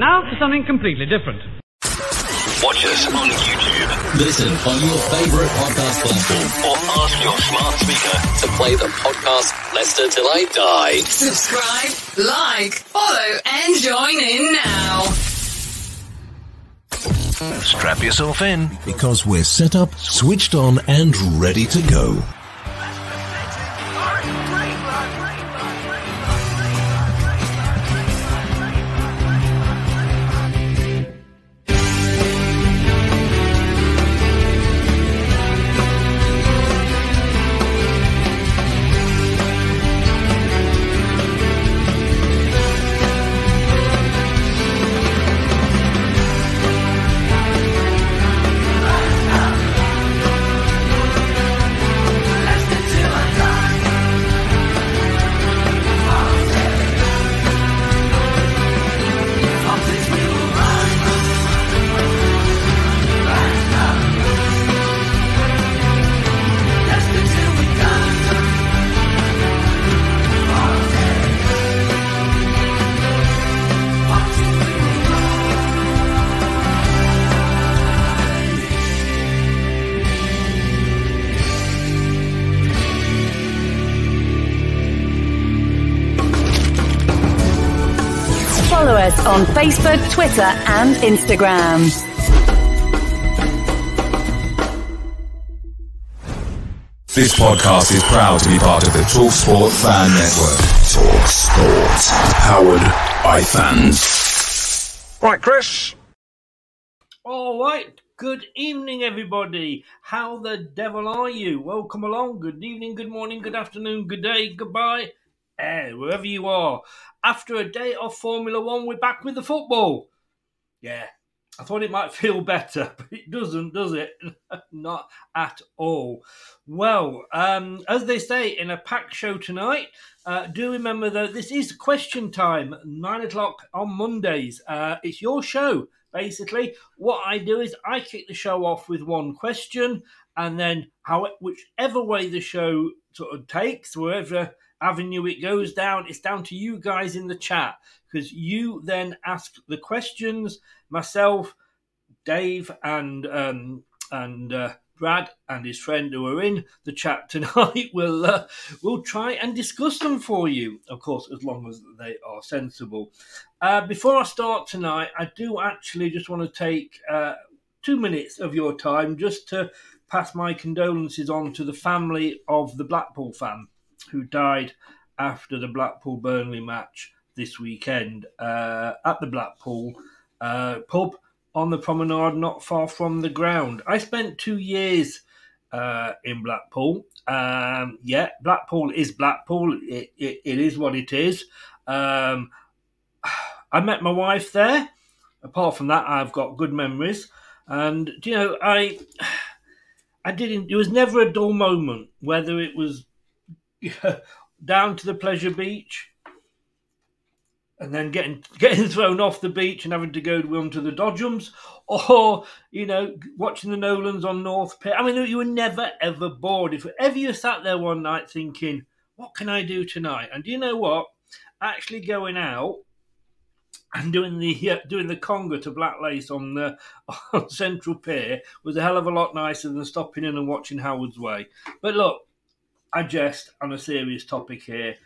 Now for something completely different. Watch us on YouTube Listen on your favorite podcast platform. or ask your smart speaker to play the podcast Leicester Till I Die. Subscribe, like, follow, and join in now. Strap yourself in. Because we're set up, switched on, and ready to go. On Facebook, Twitter, and Instagram. This podcast is proud to be part of the TalkSport Fan Network. TalkSport. Powered by fans. Right, Chris. All right. Good evening, everybody. How the devil are you? Welcome along. Good evening, good morning, good afternoon, good day, goodbye, eh, wherever you are. After a day of Formula One, we're back with the football. Yeah, I thought it might feel better, but it doesn't, does it? Not at all. Well, um, as they say in a packed show tonight, uh, do remember that this is question time, nine o'clock on Mondays. Uh, it's your show, basically. What I do is I kick the show off with one question, and then how whichever way the show sort of takes, wherever avenue it goes down, it's down to you guys in the chat because you then ask the questions. Myself, Dave, and um, and uh, Brad and his friend who are in the chat tonight will uh, will try and discuss them for you. Of course, as long as they are sensible. Uh, before I start tonight, I do actually just want to take uh, two minutes of your time just to pass my condolences on to the family of the Blackpool fan who died after the Blackpool Burnley match this weekend uh, at the Blackpool uh, pub on the promenade not far from the ground. I spent two years uh, in Blackpool. Um, yeah, Blackpool is Blackpool. It, it, it is what it is. Um, I met my wife there. Apart from that, I've got good memories. And you know, I I didn't. There was never a dull moment, whether it was down to the pleasure beach and then getting getting thrown off the beach and having to go onto the Dodgems, or you know watching the Nolans on North Pier. I mean, you were never ever bored. If ever you sat there one night thinking, "What can I do tonight?" and do you know what? Actually, going out and doing the uh, doing the conga to Black Lace on the on Central Pier was a hell of a lot nicer than stopping in and watching Howard's Way. But look, I jest on a serious topic here.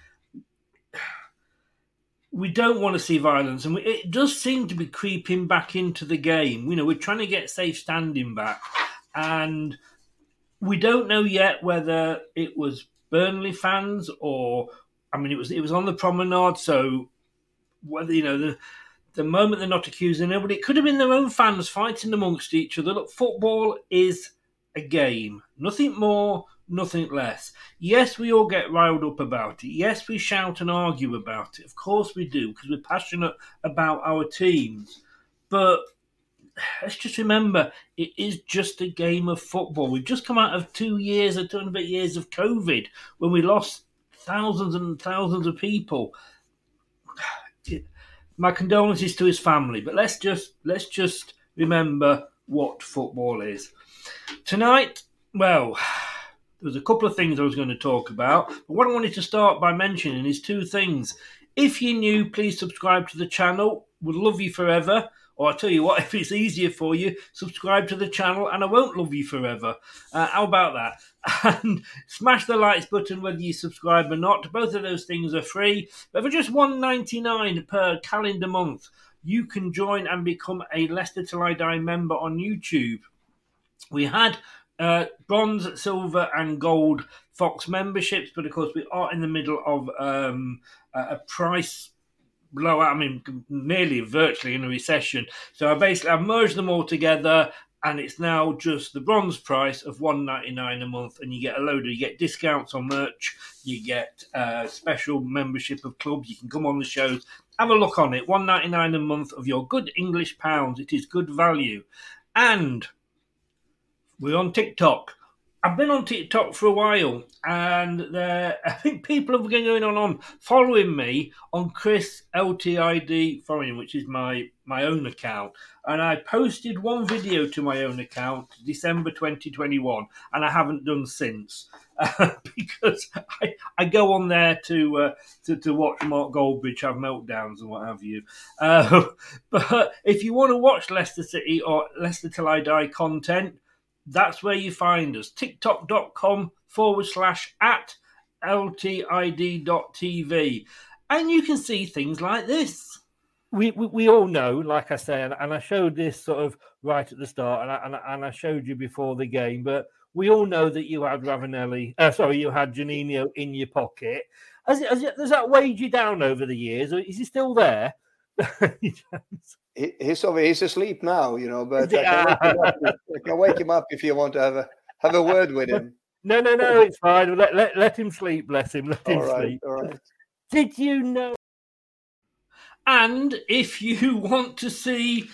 We don't want to see violence, and we, it does seem to be creeping back into the game. You know, we're trying to get safe standing back, and we don't know yet whether it was Burnley fans or I mean, it was it was on the promenade, so whether you know the the moment they're not accusing anybody, it could have been their own fans fighting amongst each other. Look, football is a game, nothing more, nothing less. Yes, we all get riled up about it. Yes, we shout and argue about it. Of course we do, because we're passionate about our teams. But let's just remember, it is just a game of football. We've just come out of two years or two and a bit years of COVID when we lost thousands and thousands of people my condolences to his family. But let's just let's just remember what football is. Tonight, well, there's a couple of things I was going to talk about. But what I wanted to start by mentioning is two things. If you're new, please subscribe to the channel. Would love you forever. Or I'll tell you what, if it's easier for you, subscribe to the channel and I won't love you forever. Uh, how about that? And smash the likes button whether you subscribe or not. Both of those things are free. But for just one ninety nine per calendar month, you can join and become a Leicester Till I Die member on YouTube. We had uh, bronze, silver, and gold Fox memberships, but of course we are in the middle of um, a price blow out. I mean, nearly virtually in a recession. So I basically I've merged them all together, and it's now just the bronze price of one ninety nine a month, and you get a load of you get discounts on merch, you get uh, special membership of clubs, you can come on the shows. Have a look on it. One ninety nine a month of your good English pounds. It is good value, and we're on TikTok. I've been on TikTok for a while, and there, I think people have been going on, on following me on Chris LTID Foreign, which is my my own account, and I posted one video to my own account December 2021, and I haven't done since uh, because I, I go on there to, uh, to to watch Mark Goldbridge have meltdowns and what have you. Uh, but if you want to watch Leicester City or Leicester Till I Die content that's where you find us. TikTok.com forward slash at LTID.tv. And you can see things like this. We, we, we all know, like I say, and, and I showed this sort of right at the start, and I, and, and I showed you before the game, but we all know that you had Ravanelli, uh, sorry, you had Juninho in your pocket. Has, has, has that weighed you down over the years, or is he still there? he, he's over. He's asleep now, you know. But I can, up, I can, wake him up if you want to have a have a word with him. No, no, no. It's fine. Let let, let him sleep. Bless him. Let him all right, sleep. All right. Did you know? And if you want to see,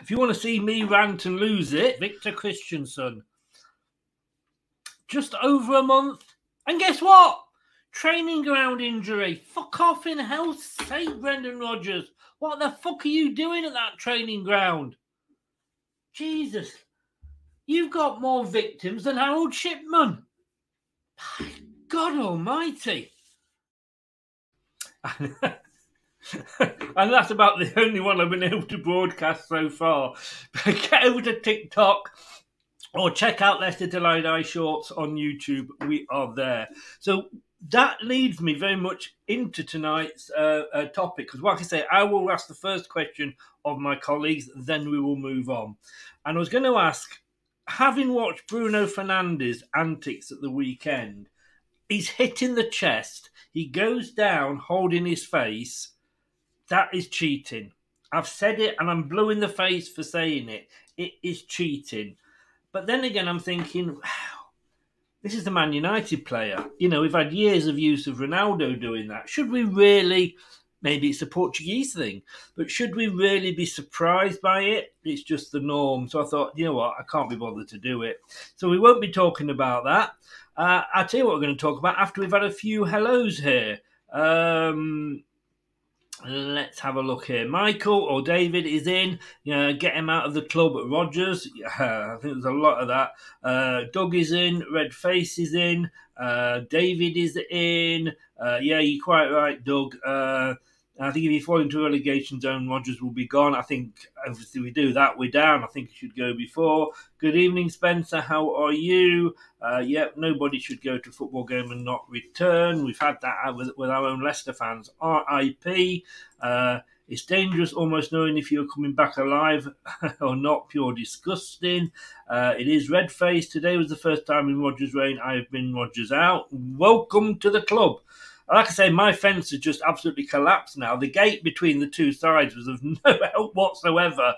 if you want to see me rant and lose it, Victor Kristiansen. Just over a month, and guess what? Training ground injury. Fuck off in hell's sake, Brendan Rodgers. What the fuck are you doing at that training ground? Jesus. You've got more victims than Harold Shipman. God almighty. and that's about the only one I've been able to broadcast so far. Get over to TikTok or check out Leicester I Shorts on YouTube. We are there. So that leads me very much into tonight's uh, uh, topic because, like I say, I will ask the first question of my colleagues, then we will move on. And I was going to ask, having watched Bruno Fernandes' antics at the weekend, he's hitting the chest, he goes down holding his face. That is cheating. I've said it and I'm blue in the face for saying it. It is cheating. But then again, I'm thinking, this is the Man United player. You know, we've had years of use of Ronaldo doing that. Should we really maybe it's a Portuguese thing. But should we really be surprised by it? It's just the norm. So I thought, you know what, I can't be bothered to do it. So we won't be talking about that. Uh, I'll tell you what we're going to talk about after we've had a few hellos here. Um, Let's have a look here. Michael or David is in. You know, get him out of the club Rodgers. I think there's a lot of that. Uh, Doug is in. Red Face is in. Uh, David is in. Uh, yeah, you're quite right, Doug. Uh, I think if you fall into relegation zone, Rodgers will be gone. I think obviously we do that, we're down. I think it should go before. Good evening, Spencer. How are you? Uh, yep, nobody should go to a football game and not return. We've had that with, with our own Leicester fans. RIP. Uh, it's dangerous almost knowing if you're coming back alive or not. Pure disgusting. Uh, it is red face. Today was the first time in Rodgers' reign I have been Rodgers out. Welcome to the club like I say, my fence has just absolutely collapsed now. The gate between the two sides was of no help whatsoever.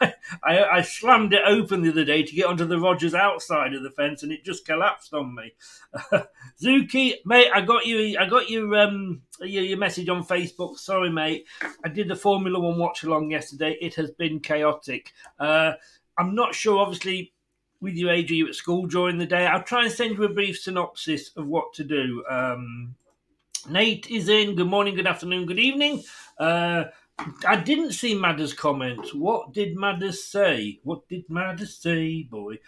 I, I, I, slammed it open the other day to get onto the Rodgers outside of the fence, and it just collapsed on me. Zuki, mate, I got you. I got your um your, your message on Facebook. Sorry, mate. I did the Formula One watch along yesterday. It has been chaotic. Uh, I'm not sure, obviously with you, AJ, you at school during the day. I'll try and send you a brief synopsis of what to do. Um, Nate is in. Good morning, good afternoon, good evening. Uh, I didn't see Madders comment. What did Madders say? What did Madders say, boy?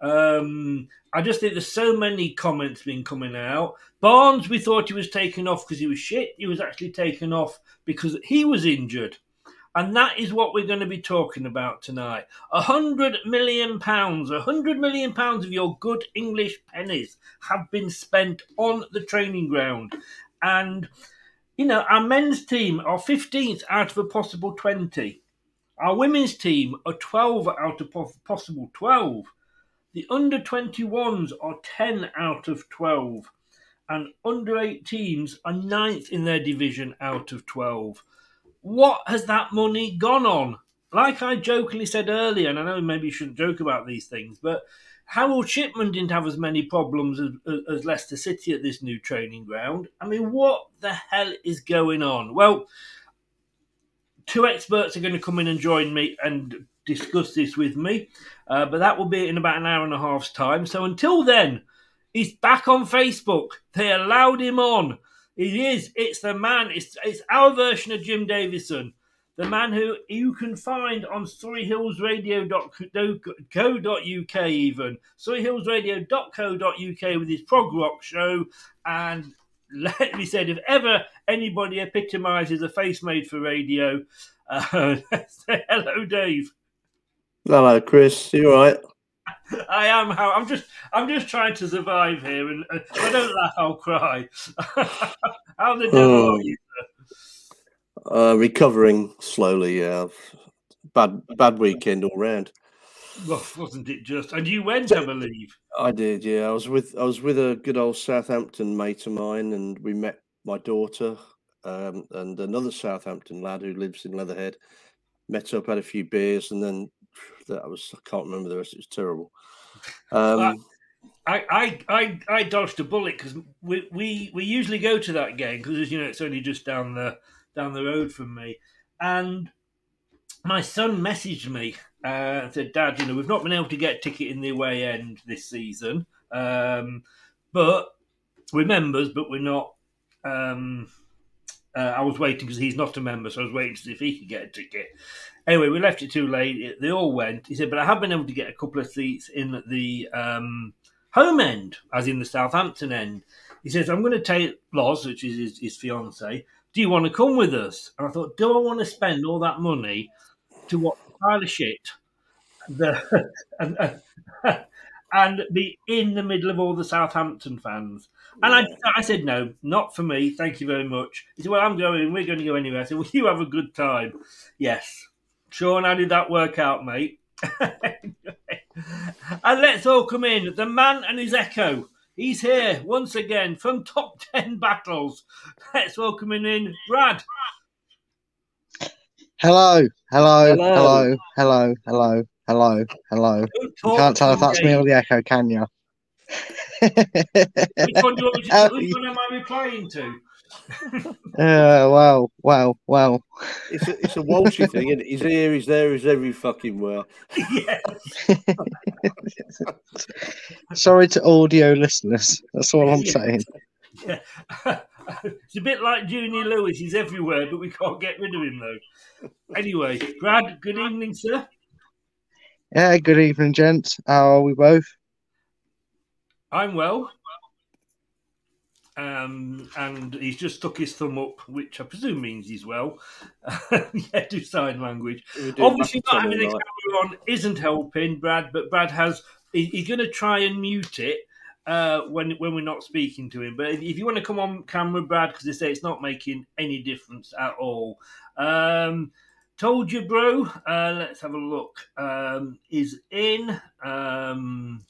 Um, I just think there's so many comments been coming out. Barnes, we thought he was taken off because he was shit. He was actually taken off because he was injured. And that is what we're going to be talking about tonight. A hundred million pounds, a hundred million pounds of your good English pennies have been spent on the training ground. And, you know, our men's team are 15th out of a possible 20. Our women's team are 12 out of possible 12. The under 21s are 10 out of 12. And under 18s are ninth in their division out of 12. What has that money gone on? Like I jokingly said earlier, and I know maybe you shouldn't joke about these things, but Harold Shipman didn't have as many problems as, as, Leicester City at this new training ground. I mean, what the hell is going on? Well, two experts are going to come in and join me and discuss this with me, uh, but that will be in about an hour and a half's time. So until then, he's back on Facebook. They allowed him on. He is. It's the man. It's it's our version of Jim Davidson the man who you can find on surreyhillsradio.co.uk even surreyhillsradio.co.uk with his prog rock show and let me say if ever anybody epitomizes a face made for radio uh, say hello dave hello chris you all right I am. How I'm just. I'm just trying to survive here, and if I don't laugh, I'll cry. how the devil oh. are you? Uh, recovering slowly. Yeah, bad bad weekend all round. Well, wasn't it just? And you went, I believe. I did. Yeah, I was with I was with a good old Southampton mate of mine, and we met my daughter um, and another Southampton lad who lives in Leatherhead. Met up, had a few beers, and then that was I can't remember the rest. It was terrible. Um, I, I, I, I dodged a bullet because we, we, we usually go to that game because as you know it's only just down the down the road from me. And my son messaged me uh, and said, Dad, you know, we've not been able to get a ticket in the away end this season. Um, but we're members, but we're not. Um, uh, I was waiting because he's not a member, so I was waiting to see if he could get a ticket. Anyway, we left it too late. They all went. He said, but I have been able to get a couple of seats in the um, home end, as in the Southampton end. He says, I'm going to take Loz, which is his, his fiance, do you want to come with us? And I thought, do I want to spend all that money to watch pile of shit the, and, and, be in the middle of all the Southampton fans? And I, I said, no, not for me. Thank you very much. He said, well, I'm going. We're going to go anywhere. I said, well, you have a good time. Yes. Sean, how did that work out, mate? and let's all come in. The man and his echo. He's here once again from Top 10 Battles. Let's welcome him in, Brad. Hello, hello, hello, hello, hello, hello, hello. You can't tell if that's me or the echo, can you? which, one do you, which, uh, which one am I replying to? Uh, wow, wow, well. It's a, it's a Walshy thing, isn't it? He's here, he's there, he's every fucking where. Sorry to audio listeners. That's all I'm saying. Yeah. it's a bit like Junior Lewis. He's everywhere, but we can't get rid of him, though. Anyway, Brad, good evening, sir. Yeah, good evening, gents. How are we both? I'm well. Um, and he's just stuck his thumb up, which I presume means he's well. yeah, do sign language. Do Obviously, not having the camera on isn't helping, Brad. But Brad has. He, he's going to try and mute it uh, when when we're not speaking to him. But if, if you want to come on camera, Brad, because they say it's not making any difference at all. Um, told you, bro. Uh, let's have a look. Um, is in. Um,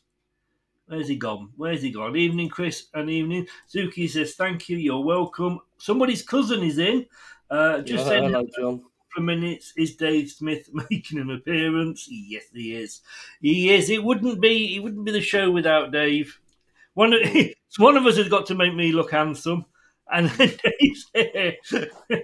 Where's he gone? Where's he gone? Evening, Chris, and evening. Zuki says, Thank you, you're welcome. Somebody's cousin is in. Uh, just Yeah, saying, hello, John. for minutes. Is Dave Smith making an appearance? Yes, he is. He is. It wouldn't be. It wouldn't be the show without Dave. One of one of us has got to make me look handsome, and Dave's here.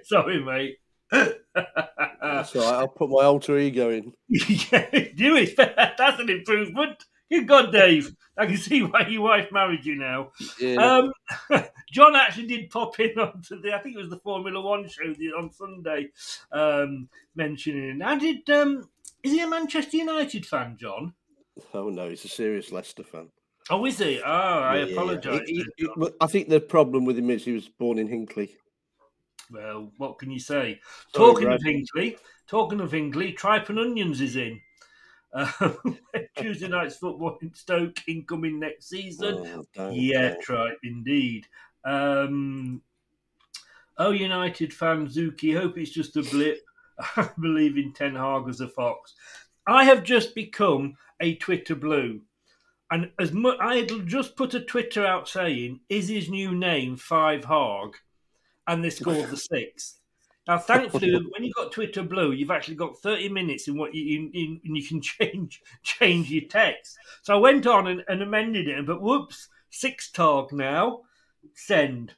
Sorry, mate. That's all right, I'll put my alter ego in. yeah, do it. That's an improvement. Good God, Dave. I can see why your wife married you now. Yeah. Um, John actually did pop in onto the, I think it was the Formula One show on Sunday, um, mentioning. And did, um, is he a Manchester United fan, John? Oh no, he's a serious Leicester fan. Oh, is he? Oh, I Yeah, yeah, yeah. apologise. Well, I think the problem with him is he was born in Hinckley. Well, what can you say? Sorry, Talking Brad. of Hinckley, talking of Hinckley, Tripe and Onions is in. Uh, Tuesday night's football in Stoke incoming next season. Oh, yeah, don't. Tripe indeed. Um, oh, United fan Zuki, hope it's just a blip. I believe in Ten Hag as a fox. I have just become a Twitter blue. And as mu- I had just put a Twitter out saying, "Is his new name Five Hog?" and they scored the sixth. Now, thankfully, when you've got Twitter Blue, you've actually got thirty minutes in what you in, in, and you can change change your text. So I went on and, and amended it, but whoops, six talk now, send.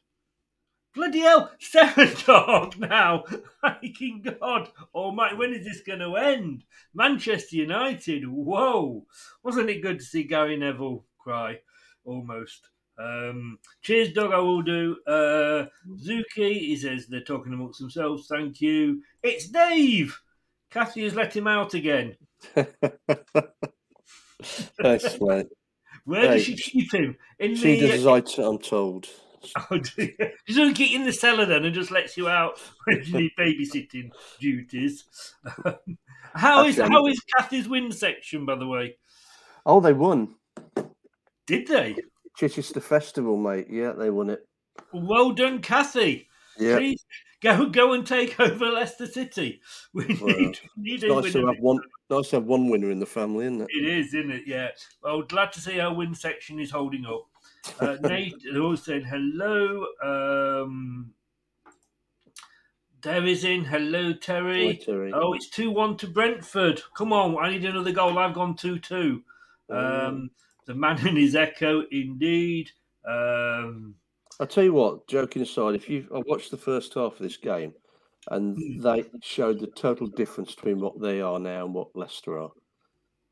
Bloody hell, seven talk now. Thanking God. Oh my, when is this going to end? Manchester United. Whoa. Wasn't it good to see Gary Neville cry? Almost. Um, cheers, Doug. I will do. Uh, Zuki, he says they're talking amongst themselves. Thank you. It's Dave. Kathy has let him out again. Thanks, mate. Where does she keep him? In She the. does as I t- I'm told. Oh, dear. She doesn't get in the cellar then and just lets you out when you need babysitting duties. how is how is Kathy's win section, by the way? Oh, they won. Did they? Chichester Festival, mate. Yeah, they won it. Well done, Kathy. Yeah. Please go go and take over Leicester City. We need, Well, need nice to have one. Nice to have one winner in the family, isn't it? It is, isn't it? Yeah. Well, glad to see our win section is holding up. Uh, Nate always saying hello. Um, Terry's in. Hello, Terry. Hi, Terry. Oh, it's 2 1 to Brentford. Come on, I need another goal. I've gone 2 2. Um, the man in his echo, indeed. Um, I'll tell you what. Joking aside, if you I watched the first half of this game, and Hmm. they showed the total difference between what they are now and what Leicester are.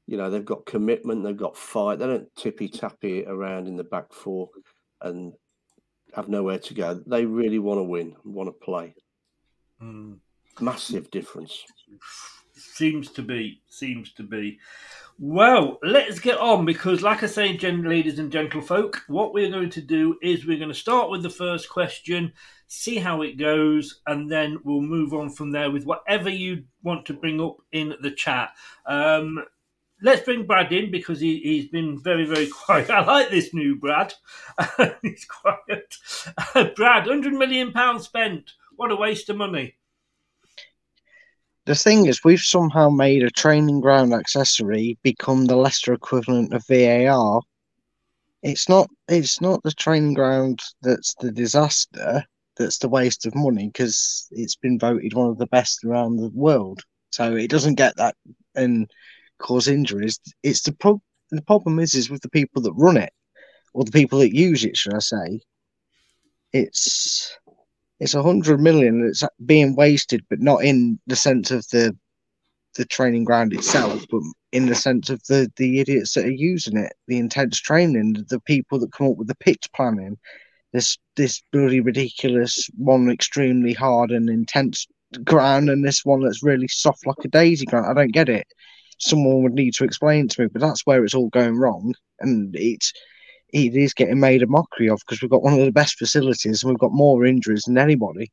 You know, they've got commitment, they've got fight. They don't tippy tappy around in the back four and have nowhere to go. They really want to win, want to play. hmm. Massive difference. Seems to be. Seems to be. Well, let's get on because, like I say, gen- ladies and gentlefolk, what we're going to do is we're going to start with the first question, see how it goes, and then we'll move on from there with whatever you want to bring up in the chat. Um, let's bring Brad in because he, he's been very, very quiet. I like this new Brad. he's quiet. Brad, £100 million spent. What a waste of money. The thing is, we've somehow made a training ground accessory become the Leicester equivalent of VAR. It's not. It's not the training ground that's the disaster. That's the waste of money because it's been voted one of the best around the world. So it doesn't get that and cause injuries. It's the pro- The problem is, is with the people that run it or the people that use it. Should I say? It's it's a hundred million that's being wasted, but not in the sense of the the training ground itself, but in the sense of the the idiots that are using it, the intense training, the people that come up with the pitch planning, this this bloody ridiculous one, extremely hard and intense ground, and this one that's really soft like a daisy ground. I don't get it. Someone would need to explain to me, but that's where it's all going wrong, and it's it is getting made a mockery of because we've got one of the best facilities and we've got more injuries than anybody.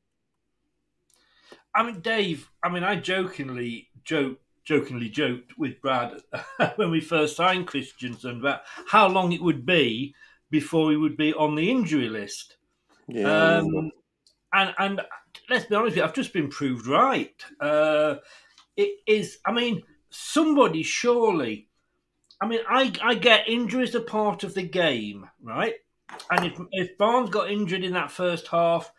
I mean, Dave. I mean, I jokingly joke, jokingly joked with Brad when we first signed Kristiansen about how long it would be before he would be on the injury list. Yeah. Um, and and let's be honest with you, I've just been proved right. Uh, it is. I mean, somebody surely. I mean, I I get injuries are part of the game, right? And if if Barnes got injured in that first half,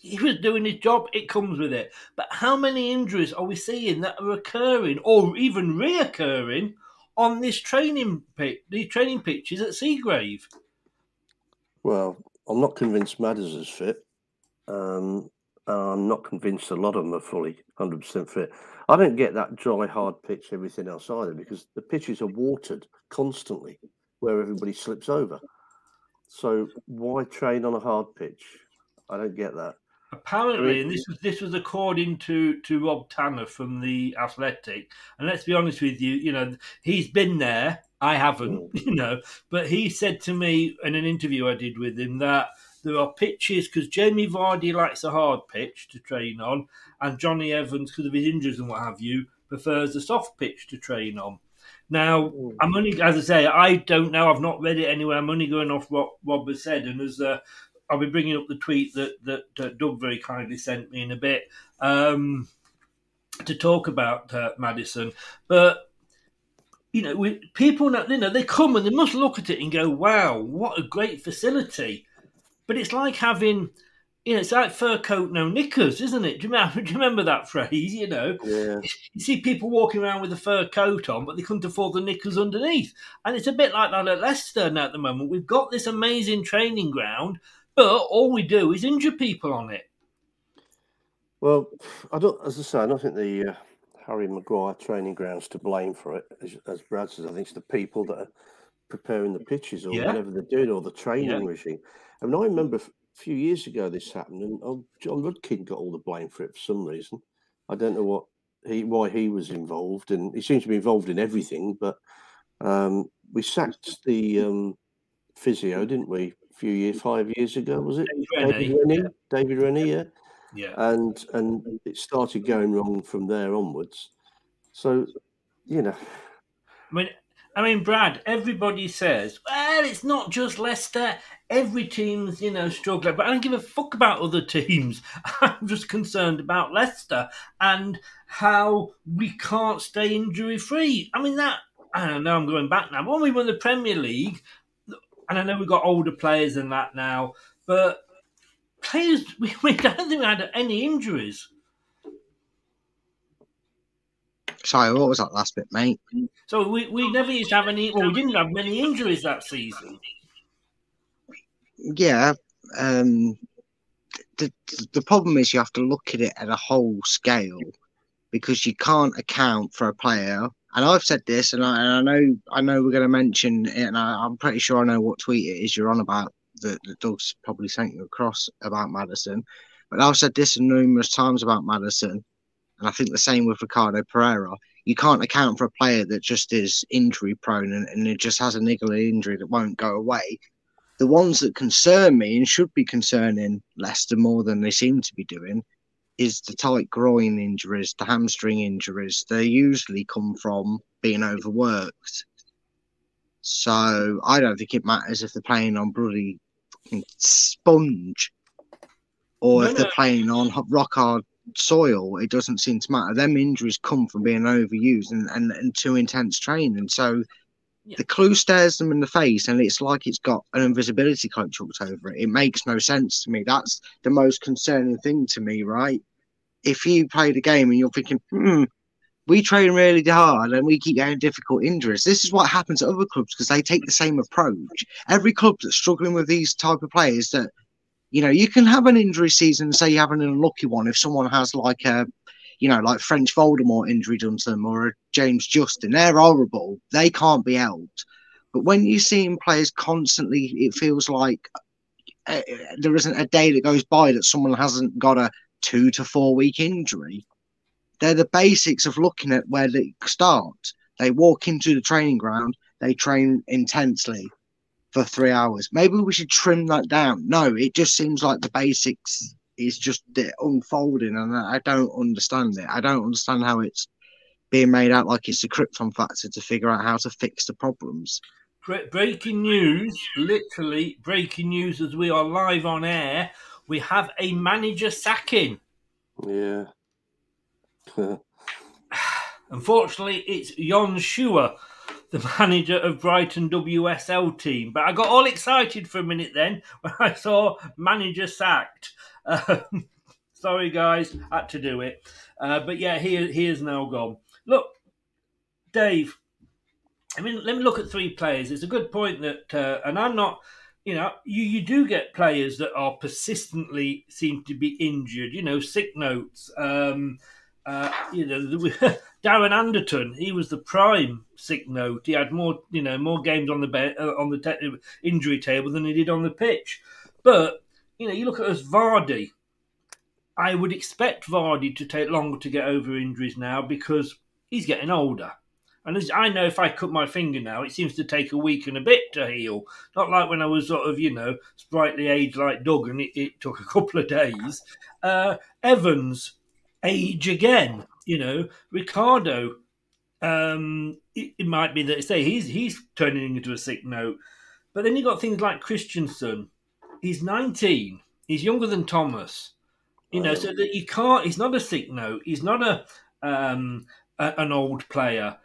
he was doing his job. It comes with it. But how many injuries are we seeing that are occurring or even reoccurring on this training pit, these training pitches at Seagrave? Well, I'm not convinced Madders is fit. Um, I'm not convinced a lot of them are fully 100% fit. I don't get that dry, hard pitch, everything else either, because the pitches are watered constantly where everybody slips over. So why train on a hard pitch? I don't get that. Apparently, and this was this was according to to Rob Tanner from the Athletic. And let's be honest with you, you know, he's been there. I haven't, mm. you know, but he said to me in an interview I did with him that there are pitches because Jamie Vardy likes a hard pitch to train on, and Jonny Evans, because of his injuries and what have you, prefers a soft pitch to train on. Now, I'm only, as I say, I don't know. I've not read it anywhere. I'm only going off what Rob has said, and as uh, I'll be bringing up the tweet that that uh, Doug very kindly sent me in a bit um, to talk about uh, Maddison, but you know, we, people, you know, they come and they must look at it and go, "Wow, what a great facility!" But it's like having, you know, it's like fur coat, no knickers, isn't it? Do you remember, do you remember that phrase? You know, yeah. you see people walking around with a fur coat on, but they couldn't afford the knickers underneath. And it's a bit like that at Leicester now at the moment. We've got this amazing training ground, but all we do is injure people on it. Well, I don't, as I say, I don't think the uh, Harry Maguire training ground's to blame for it. As, as Brad says, I think it's the people that are preparing the pitches or Yeah. whatever they're doing or the training Yeah. regime. I mean, I remember a few years ago this happened, and oh, Jon Rudkin got all the blame for it for some reason. I don't know what he why he was involved, and he seems to be involved in everything. But um, we sacked the um, physio, didn't we? A few years, five years ago, was it? David. Rennie. David Rennie, yeah. Yeah. And and it started going wrong from there onwards. So, you know, I mean, I mean, Brad. Everybody says, "Well, it's not just Leicester. Every team's, you know, struggling." But I don't give a fuck about other teams. I'm just concerned about Leicester and how we can't stay injury free. I mean, that I don't know. I'm going back now. When we won the Premier League, and I know we've got older players than that now, but players, we, we don't think we had any injuries. Sorry, what was that last bit, mate? So we, we never used to have any. Well, we didn't have many injuries that season. Yeah. Um, the, the problem is you have to look at it at a whole scale because you can't account for a player. And I've said this, and I, and I know I know we're going to mention it, and I, I'm pretty sure I know what tweet it is you're on about that, that Doug's probably sent you across about Maddison. But I've said this numerous times about Maddison, and I think the same with Ricardo Pereira. You can't account for a player that just is injury prone and, and it just has a niggly injury that won't go away. The ones that concern me and should be concerning Leicester more than they seem to be doing is the tight groin injuries, the hamstring injuries. They usually come from being overworked. So I don't think it matters if they're playing on bloody sponge or No, if they're no. playing on rock hard soil. It doesn't seem to matter. Them injuries come from being overused and, and, and too intense training. So the clue stares them in the face and it's like it's got an invisibility cloak chucked over it. It makes no sense to me. That's the most concerning thing to me, right? If you play the game and you're thinking, hmm, we train really hard and we keep getting difficult injuries. This is what happens at other clubs because they take the same approach. Every club that's struggling with these type of players that You know, you can have an injury season say you have an unlucky one if someone has like a, you know, like French Voldemort injury done to them or a James Justin. They're horrible. They can't be helped. But when you see players constantly, it feels like uh, there isn't a day that goes by that someone hasn't got a two to four week injury. They're the basics of looking at where they start. They walk into the training ground, they train intensely for three hours. Maybe we should trim that down. No, it just seems like the basics is just unfolding, and I don't understand it. I don't understand how it's being made out like it's a Krypton factor to figure out how to fix the problems. Breaking news, literally breaking news as we are live on air. We have a manager sacking. Yeah. Unfortunately, it's Jens Scheuer, the manager of Brighton WSL team. But I got all excited for a minute then when I saw manager sacked. Um, sorry, guys, had to do it. Uh, but yeah, he, he is now gone. Look, Dave, I mean, let me look at three players. It's a good point that, uh, and I'm not, you know, you, you do get players that are persistently seem to be injured. You know, sick notes. Um, uh, you know, Darren Anderton, he was the prime sick note. He had more, you know, more games on the be- uh, on the te- injury table than he did on the pitch. But you know, you look at us Vardy. I would expect Vardy to take longer to get over injuries now because he's getting older. And as I know, if I cut my finger now, it seems to take a week and a bit to heal. Not like when I was sort of, you know, sprightly age like Doug, and it, it took a couple of days. Uh, Evans, age again. You know, Ricardo. Um, it, it might be that say he's he's turning into a sick note, but then you got things like Kristiansen. He's nineteen. He's younger than Thomas. You know, so that you can't. He's not a sick note. He's not a um, a, an old player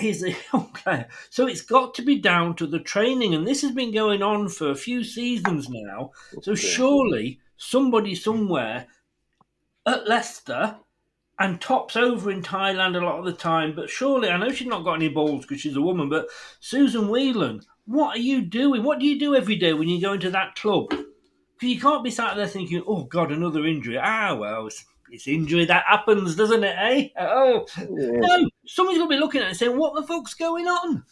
he's a young player. So it's got to be down to the training. And this has been going on for a few seasons now. So surely somebody somewhere at Leicester and tops over in Thailand a lot of the time. But surely, I know she's not got any balls because she's a woman, but Susan Whelan, what are you doing? What do you do every day when you go into that club? Because you can't be sat there thinking, oh, God, another injury. Ah, well, it's it's injury that happens, doesn't it? Eh? Oh yeah. no! Somebody's going to be looking at it and saying, "What the fuck's going on?"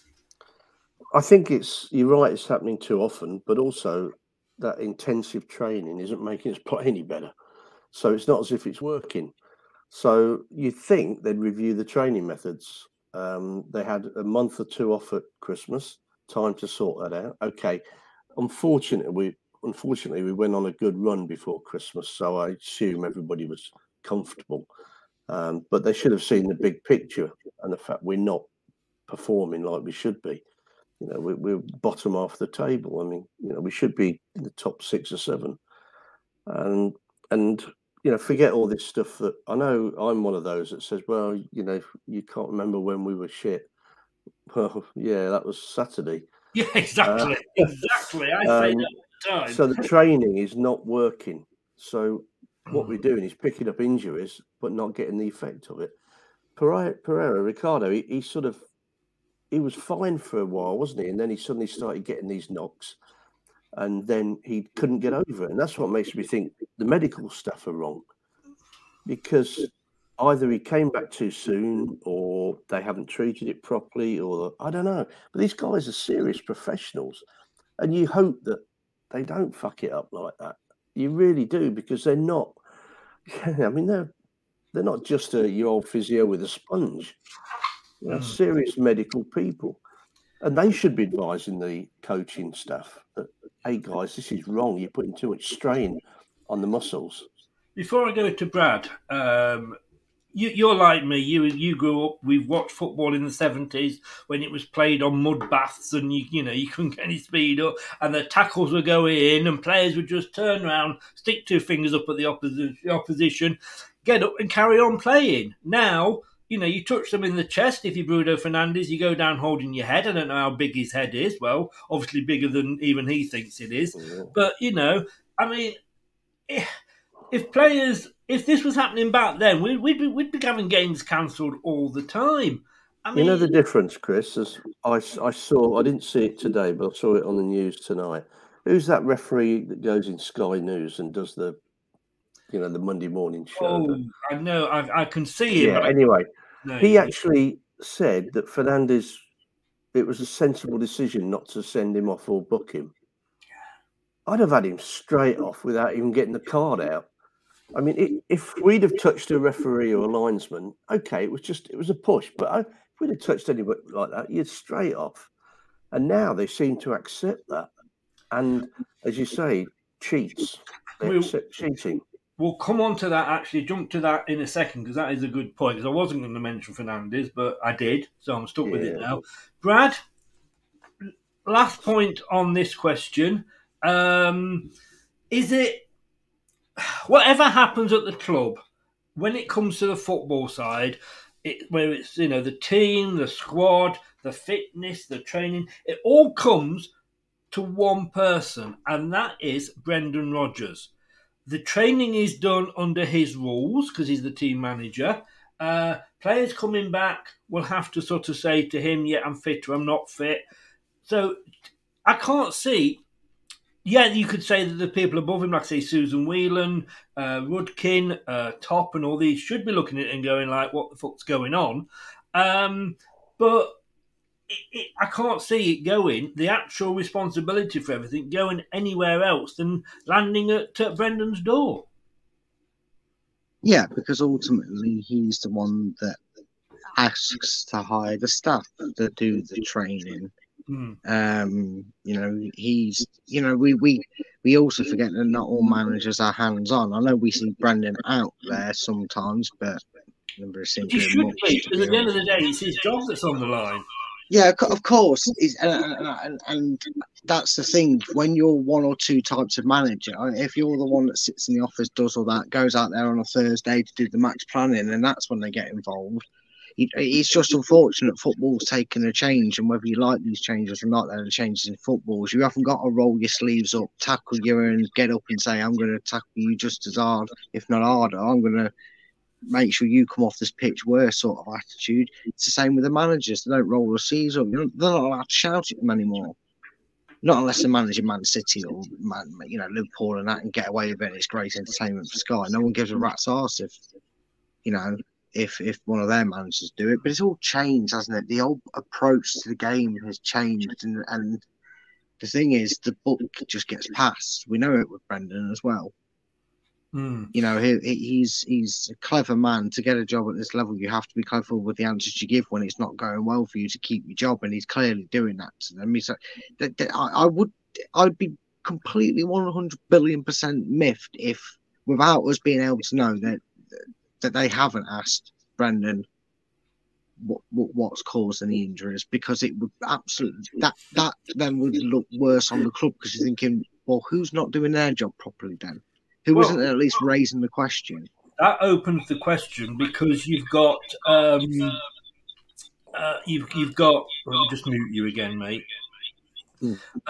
I think it's you're right. It's happening too often, but also that intensive training isn't making us play any better. So it's not as if it's working. So you'd think they'd review the training methods. Um, they had a month or two off at Christmas, time to sort that out. Okay. Unfortunately, we unfortunately we went on a good run before Christmas, so I assume everybody was comfortable. Um, but they should have seen the big picture and the fact we're not performing like we should be. You know, we, are bottom half the table. I mean, you know, we should be in the top six or seven, and and you know, forget all this stuff that I know. I'm one of those that says, well, you know, you can't remember when we were shit. Well, yeah, that was Saturday. Yeah, exactly, uh, exactly. I say um, that all the time. So the training is not working. So what we're doing is picking up injuries but not getting the effect of it. Pereira, Pereira Ricardo, he, he, sort of he was fine for a while, wasn't he? And then he suddenly started getting these knocks, and then he couldn't get over it. And that's what makes me think the medical stuff are wrong, because either he came back too soon, or they haven't treated it properly, or I don't know. But these guys are serious professionals, and you hope that they don't fuck it up like that. You really do because they're not. I mean they're they're not just a your old physio with a sponge. They're mm. serious medical people, and they should be advising the coaching staff that, hey guys, this is wrong. You're putting too much strain on the muscles. Before I go to Brad, um, you, are like me. You you grew up. We've watched football in the seventies when it was played on mud baths, and you you know you couldn't get any speed up, and the tackles were going in, and players would just turn around, stick two fingers up at the opposition, opposition, get up and carry on playing. Now you know, you touch them in the chest. If you're Bruno Fernandes, you go down holding your head. I don't know how big his head is. Well, obviously bigger than even he thinks it is. But you know, I mean, if, if players if this was happening back then, we'd, we'd, be, we'd be having games cancelled all the time. I mean, you know the difference, Chris. As I, I saw, I didn't see it today, but I saw it on the news tonight. who's that referee that goes in Sky News and does the, you know, the Monday morning show? Oh, I know. I, I can see him. yeah. Anyway, No, he actually said that Fernandes, it was a sensible decision not to send him off or book him. I'd have had him straight off without even getting the card out. I mean, it, if we'd have touched a referee or a linesman, okay, it was just it was a push. But I, if we'd have touched anybody like that, you'd straight off. And now they seem to accept that. And as you say, cheats. They accept cheating. We'll come on to that, actually, jump to that in a second, because that is a good point. Because I wasn't going to mention Fernandes, but I did, so I'm stuck with it now. Brad, last point on this question. Um, is it whatever happens at the club when it comes to the football side, it, where it's you know the team, the squad, the fitness, the training, it all comes to one person, and that is Brendan Rodgers. The training is done under his rules because he's the team manager. Uh, players coming back will have to sort of say to him, "Yeah, I'm fit or I'm not fit." So I can't see. Yeah, you could say that the people above him, like say Susan Whelan, uh, Rudkin, uh, Top, and all these, should be looking at it and going like, "What the fuck's going on?" Um, but it, it, I can't see it going. The actual responsibility for everything going anywhere else than landing at uh, Brendan's door. Yeah, because ultimately he's the one that asks to hire the staff that do the training. Hmm. Um, you know, he's you know, we, we we also forget that not all managers are hands on. I know we see Brendan out there sometimes, but never seem He should be, because at the end of the day, it's his job that's on the line. Yeah, of course. And, and, and that's the thing. When you're one or two types of manager, if you're the one that sits in the office, does all that, goes out there on a Thursday to do the match planning, and that's when they get involved. It's just unfortunate football's taken a change, and whether you like these changes or not, there are changes in footballs. You haven't got to roll your sleeves up, tackle you, and get up and say, "I'm going to tackle you just as hard, if not harder. I'm going to make sure you come off this pitch worse sort of attitude. It's the same with the managers. They don't roll the sleeves up. They're not allowed to shout at them anymore. Not unless they're managing Man City or Man, you know Liverpool and that, and get away with it. It's great entertainment for Sky. No one gives a rat's arse if you know if if one of their managers do it. But it's all changed, hasn't it? The old approach to the game has changed, and and the thing is, the book just gets passed. We know it with Brendan as well. Hmm. You know, he- he's he's a clever man. To get a job at this level, you have to be clever with the answers you give when it's not going well for you to keep your job, and he's clearly doing that to them. He's like, that, that- I, I would, I'd be completely one hundred billion percent miffed if, without us being able to know that that they haven't asked Brendan what, what what's causing the injuries, because it would absolutely that that then would look worse on the club because you're thinking, well, who's not doing their job properly then? Who Well- not at least raising the question? That opens the question because you've got um, uh, you've you've got. Let me just mute you again, mate.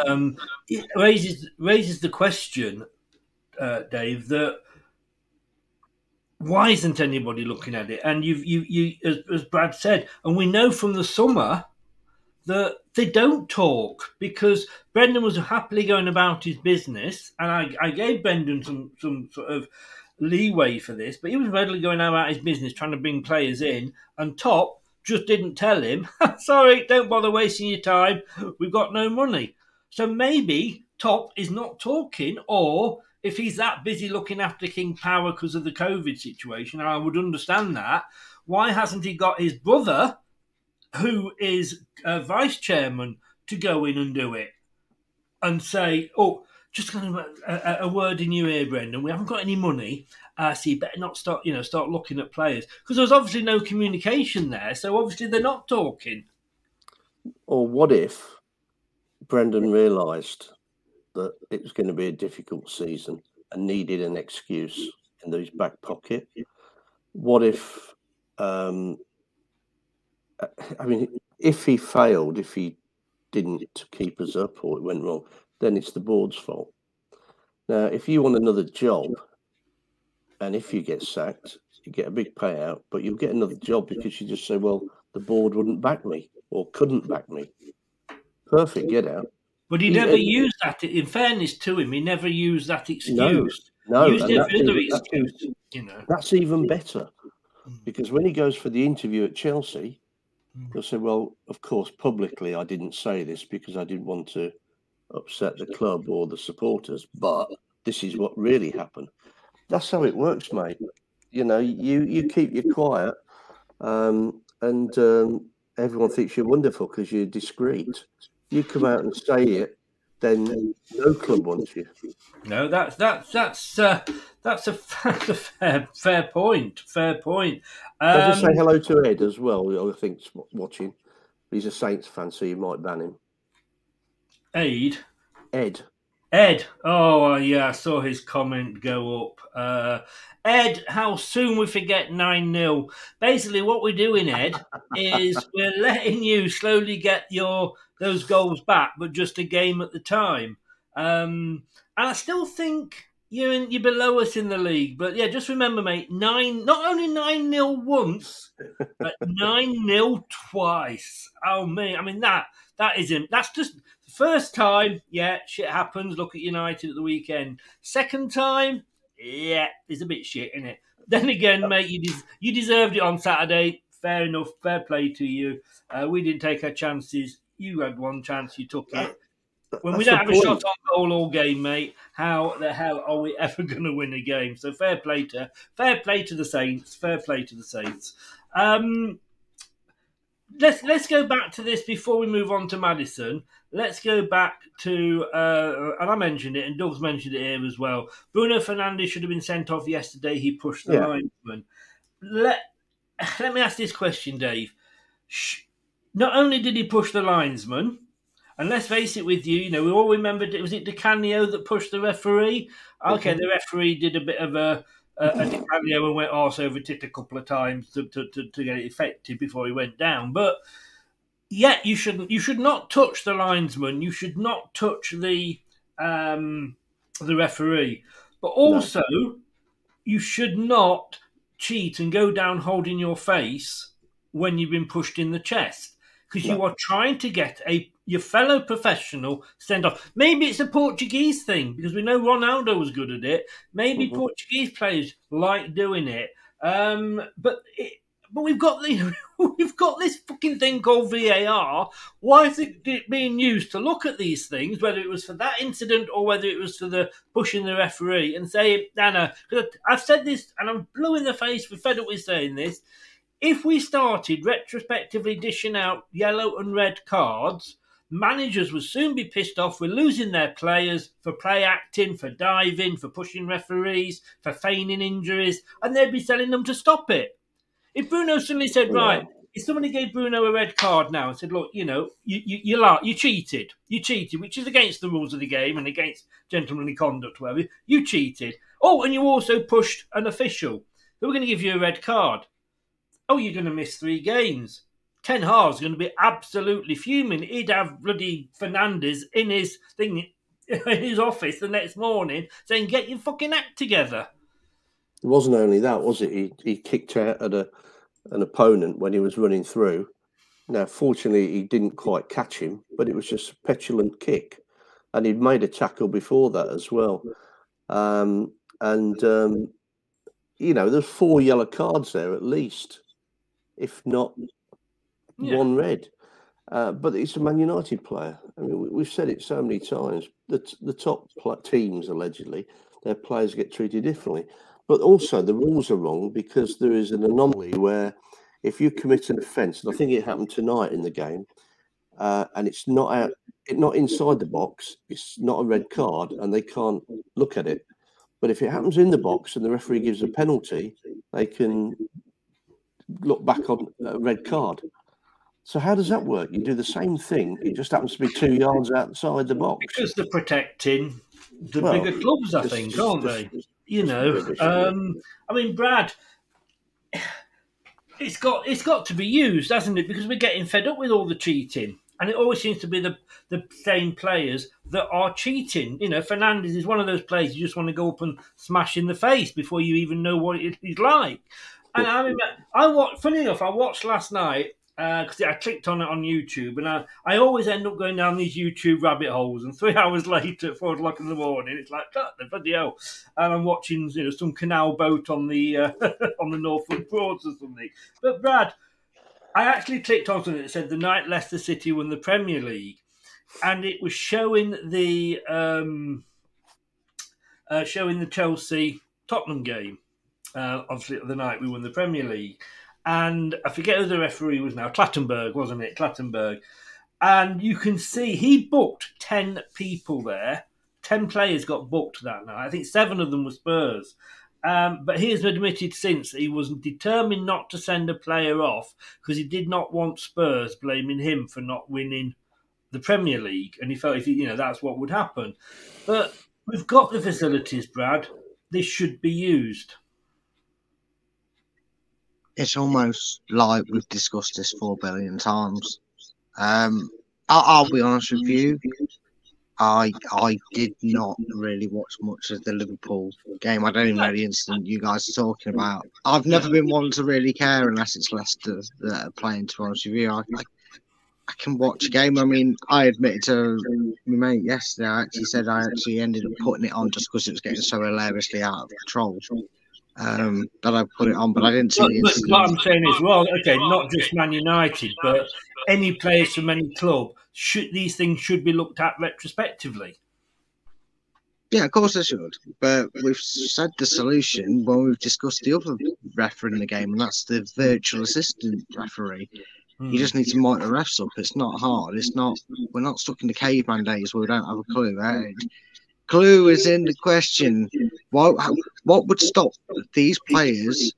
Um, it raises raises the question, uh, Dave, that why isn't anybody looking at it? And you've you you as, as Brad said, and we know from the summer that they don't talk because Brendan was happily going about his business, and I, I gave Brendan some some sort of leeway for this, but he was readily going about his business, trying to bring players in, and Top just didn't tell him, sorry, don't bother wasting your time, we've got no money. So maybe Top is not talking, or if he's that busy looking after King Power because of the COVID situation, I would understand that, why hasn't he got his brother, who is a vice chairman, to go in and do it? And say, oh, just kind of a, a, word in your ear, Brendan. We haven't got any money, uh, so you better not start, you know, start looking at players because there's obviously no communication there. So obviously they're not talking. Or what if Brendan realised that it was going to be a difficult season and needed an excuse in his back pocket? What if, um, I mean, if he failed, if he didn't keep us up or it went wrong, then it's the board's fault. Now, if you want another job and if you get sacked, you get a big payout, but you'll get another job because you just say, well, the board wouldn't back me or couldn't back me. Perfect get out. But he, He- never used that. In fairness to him, he never used that excuse. no, He used every that's other even- that's You know. That's even better hmm. because when he goes for the interview at Chelsea, he'll say, Well, of course, publicly, I didn't say this because I didn't want to upset the club or the supporters, but this is what really happened. That's how it works, mate. You know, you, you keep you quiet um, and um, everyone thinks you're wonderful because you're discreet. You come out and say it, then no club wants you. No, that's that's that's uh, that's a, that's a fair fair point. Fair point. I'll just Um, say hello to Ed as well. I think watching. He's a Saints fan, so you might ban him. Aid. Ed. Ed. Oh, yeah, I saw his comment go up. Uh, Ed, how soon we forget 9 0. Basically, what we're doing, Ed, is we're letting you slowly get your those goals back, but just a game at the time. Um, and I still think you're, in, you're below us in the league. But yeah, just remember, mate, nine not only 9 0 once, but 9 0 twice. Oh, me. I mean, that that isn't, that's just the First time, yeah, shit happens. Look at United at the weekend. Second time, yeah, it's a bit shit, is it? Then again, mate, you des- you deserved it on Saturday. Fair enough. Fair play to you. Uh, we didn't take our chances. You had one chance. You took it. When we don't have a shot on goal all game, mate, how the hell are we ever going to win a game? So fair play to fair play to the Saints. Fair play to the Saints. Um, let's let's go back to this before we move on to Maddison. Let's go back to uh, and I mentioned it, and Doug's mentioned it here as well. Bruno Fernandes should have been sent off yesterday. He pushed the Yeah. linesman. Let let me ask this question, Dave. Sh- Not only did he push the linesman, and let's face it, with you, you know, we all remembered it was it Di Canio that pushed the referee? Okay, the referee did a bit of a a, a and went arse over tit a couple of times to, to, to, to get it effective before he went down. But yet you shouldn't you should not touch the linesman. You should not touch the um, the referee. But also you should not cheat and go down holding your face when you've been pushed in the chest because you are trying to get a your fellow professional sent off. Maybe it's a Portuguese thing because we know Ronaldo was good at it. Maybe Mhm. Portuguese players like doing it. Um, but it, but we've got the we've got this fucking thing called VAR. Why is it it being used to look at these things, whether it was for that incident or whether it was for the pushing the referee and say, Nana, because I've said this and I'm blue in the face. We're fed up with saying this. If we started retrospectively dishing out yellow and red cards, managers would soon be pissed off with losing their players for play acting, for diving, for pushing referees, for feigning injuries, and they'd be telling them to stop it. If Bruno suddenly said, right, if somebody gave Bruno a red card now and said, look, you know, you you you, you cheated, you cheated, which is against the rules of the game and against gentlemanly conduct, whatever, you cheated. Oh, and you also pushed an official. So we're going to give you a red card. Oh, you're going to miss three games. Ten Hag's going to be absolutely fuming. He'd have bloody Fernandes in his thing in his office the next morning saying, "Get your fucking act together." It wasn't only that, was it? He he kicked out at a an opponent when he was running through. Now, fortunately, he didn't quite catch him, but it was just a petulant kick, and he'd made a tackle before that as well. Um, and um, you know, there's four yellow cards there at least, if not Yeah. one red. Uh, but it's a Man United player. I mean, we, we've said it so many times. The t- the top pl- teams allegedly, their players get treated differently. But also the rules are wrong because there is an anomaly where if you commit an offence, and I think it happened tonight in the game, uh, and it's not out, not inside the box, it's not a red card, and they can't look at it. But if it happens in the box and the referee gives a penalty, they can look back on a red card. So how does that work? You do the same thing. It just happens to be two yards outside the box. Because they're protecting the Well, bigger clubs, I think, this- aren't this- they? You know, um, I mean, Brad, it's got it's got to be used, hasn't it? Because we're getting fed up with all the cheating, and it always seems to be the the same players that are cheating. You know, Fernandes is one of those players you just want to go up and smash in the face before you even know what it is like. And I remember, I watched. Funny enough, I watched last night. because I clicked on it on YouTube, and I, I always end up going down these YouTube rabbit holes. And three hours later, at four o'clock in the morning, it's like, God, the video! And I'm watching, you know, some canal boat on the uh, on the Norfolk Broads or something. But Brad, I actually clicked on something that said the night Leicester City won the Premier League, and it was showing the um, uh, showing the Chelsea Tottenham game. Uh, obviously, the night we won the Premier League and I forget who the referee was now. Clattenburg, wasn't it? Clattenburg. And you can see he booked 10 people there. 10 players got booked that night. I think seven of them were Spurs. Um, but he has admitted since he was determined not to send a player off because he did not want Spurs blaming him for not winning the Premier League. And he felt if he, you know that's what would happen. But we've got the facilities, Brad. This should be used it's almost like we've discussed this four billion times. Um, I'll, I'll, be honest with you. I I did not really watch much of the Liverpool game. I don't even know the incident you guys are talking about. I've never been one to really care unless it's Leicester that are playing. To be honest with you, I, I, I can watch a game. I mean, I admitted to my mate yesterday. I actually said I actually ended up putting it on just because it was getting so hilariously out of control um, that I put it on, but I didn't see but, but what I'm saying is, well, okay, not just Man United, but any players from any club, should these things should be looked at retrospectively. Yeah, of course they should. But we've said the solution when we've discussed the other referee in the game, and that's the virtual assistant referee. Mm. You just need to mic the refs up. It's not hard. It's not. We're not stuck in the caveman days where we don't have a clue. Right? Clue is in the question. What what would stop these players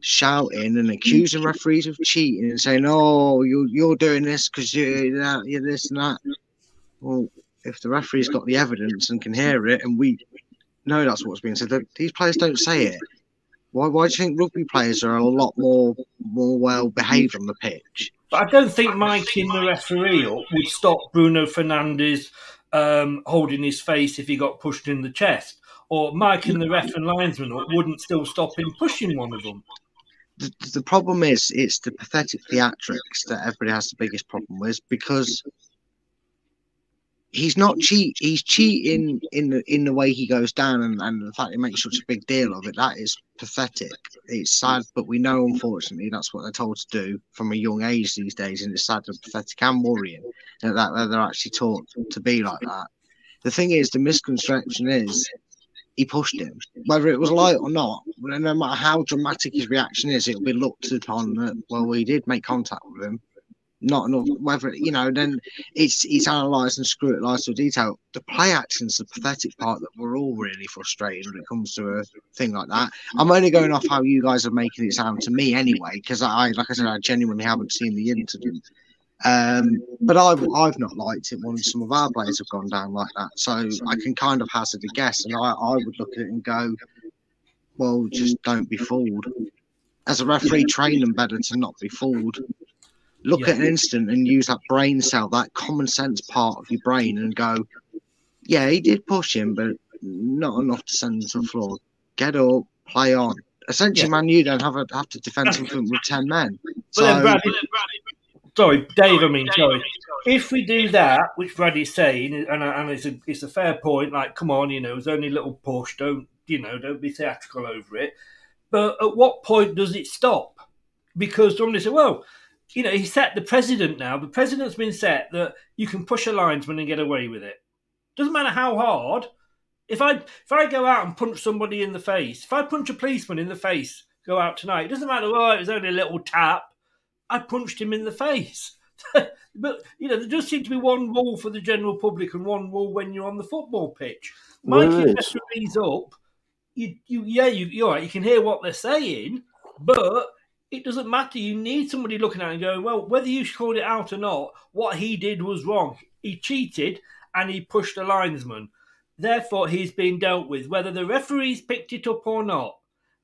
shouting and accusing referees of cheating and saying, "Oh, you you're doing this because you're that, you're this and that." Well, if the referee's got the evidence and can hear it, and we know that's what's being said, these players don't say it. Why, why do you think rugby players are a lot more more well behaved on the pitch? But I don't think Mike in the referee would stop Bruno Fernandes um, holding his face if he got pushed in the chest, or Mike and the ref and linesman wouldn't still stop him pushing one of them. The, the problem is, it's the pathetic theatrics that everybody has the biggest problem with because he's not cheat. He's cheating in the in the way he goes down, and, and the fact he makes such a big deal of it. That is pathetic. It's sad, but we know unfortunately that's what they're told to do from a young age these days, and it's sad and pathetic and worrying that, that they're actually taught to be like that. The thing is, the misconception is he pushed him, whether it was light or not. No matter how dramatic his reaction is, it'll be looked upon that well, he did make contact with him not enough. Whether you know, then it's it's analysed and scrutinised to detail. The play action's the pathetic part that we're all really frustrated when it comes to a thing like that. I'm only going off how you guys are making it sound to me anyway, because I, like I said, I genuinely haven't seen the incident. Um, but I've I've not liked it when some of our players have gone down like that. So I can kind of hazard a guess, and I, I would look at it and go, well, just don't be fooled. As a referee, train them better to not be fooled look yeah. at an instant and use that brain cell, that common sense part of your brain, and go, yeah, he did push him, but not enough to send him to the floor. Get up, play on. Essentially, yeah. man, you don't have, a, have to defend something with 10 men. So, then Bradley, sorry, Dave, I mean, sorry. If we do that, which Bradley's saying, and, and it's, a, it's a fair point, like, come on, you know, it's only a little push, don't, you know, don't be theatrical over it. But at what point does it stop? Because somebody said, well, you know, he set the president now. The president's been set that you can push a linesman and get away with it. Doesn't matter how hard. If I if I go out and punch somebody in the face, if I punch a policeman in the face, go out tonight, it doesn't matter. Oh, it was only a little tap. I punched him in the face. but you know, there does seem to be one rule for the general public and one rule when you're on the football pitch. Mike Miking referees up, you, you yeah, you, you're right. You can hear what they're saying, but it doesn't matter. You need somebody looking at it and going, well, whether you called it out or not, what he did was wrong. He cheated and he pushed a linesman. Therefore, he's being dealt with, whether the referees picked it up or not.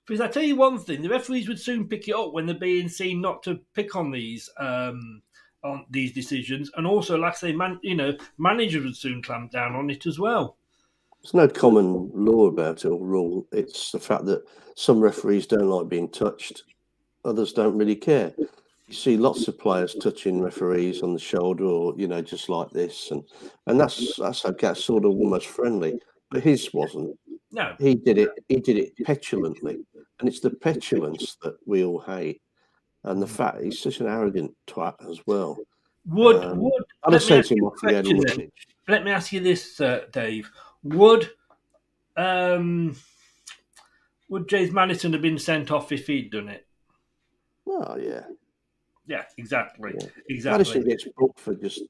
Because I tell you one thing, the referees would soon pick it up when they're being seen not to pick on these um, on these decisions, and also, like I say, man, you know, managers would soon clamp down on it as well. There's no common law about it or rule. It's the fact that some referees don't like being touched others don't really care. you see lots of players touching referees on the shoulder, or you know, just like this, and and that's that's I guess sort of almost friendly. But his wasn't. No, he did it. He did it petulantly, and it's the petulance that we all hate, and the fact he's such an arrogant twat as well. Would um, would I'd have sent him off the head on the pitch. Let me ask you this, uh, Dave: Would um would James Maddison have been sent off if he'd done it? Oh yeah, yeah, exactly, yeah. exactly. Maddison gets booked for just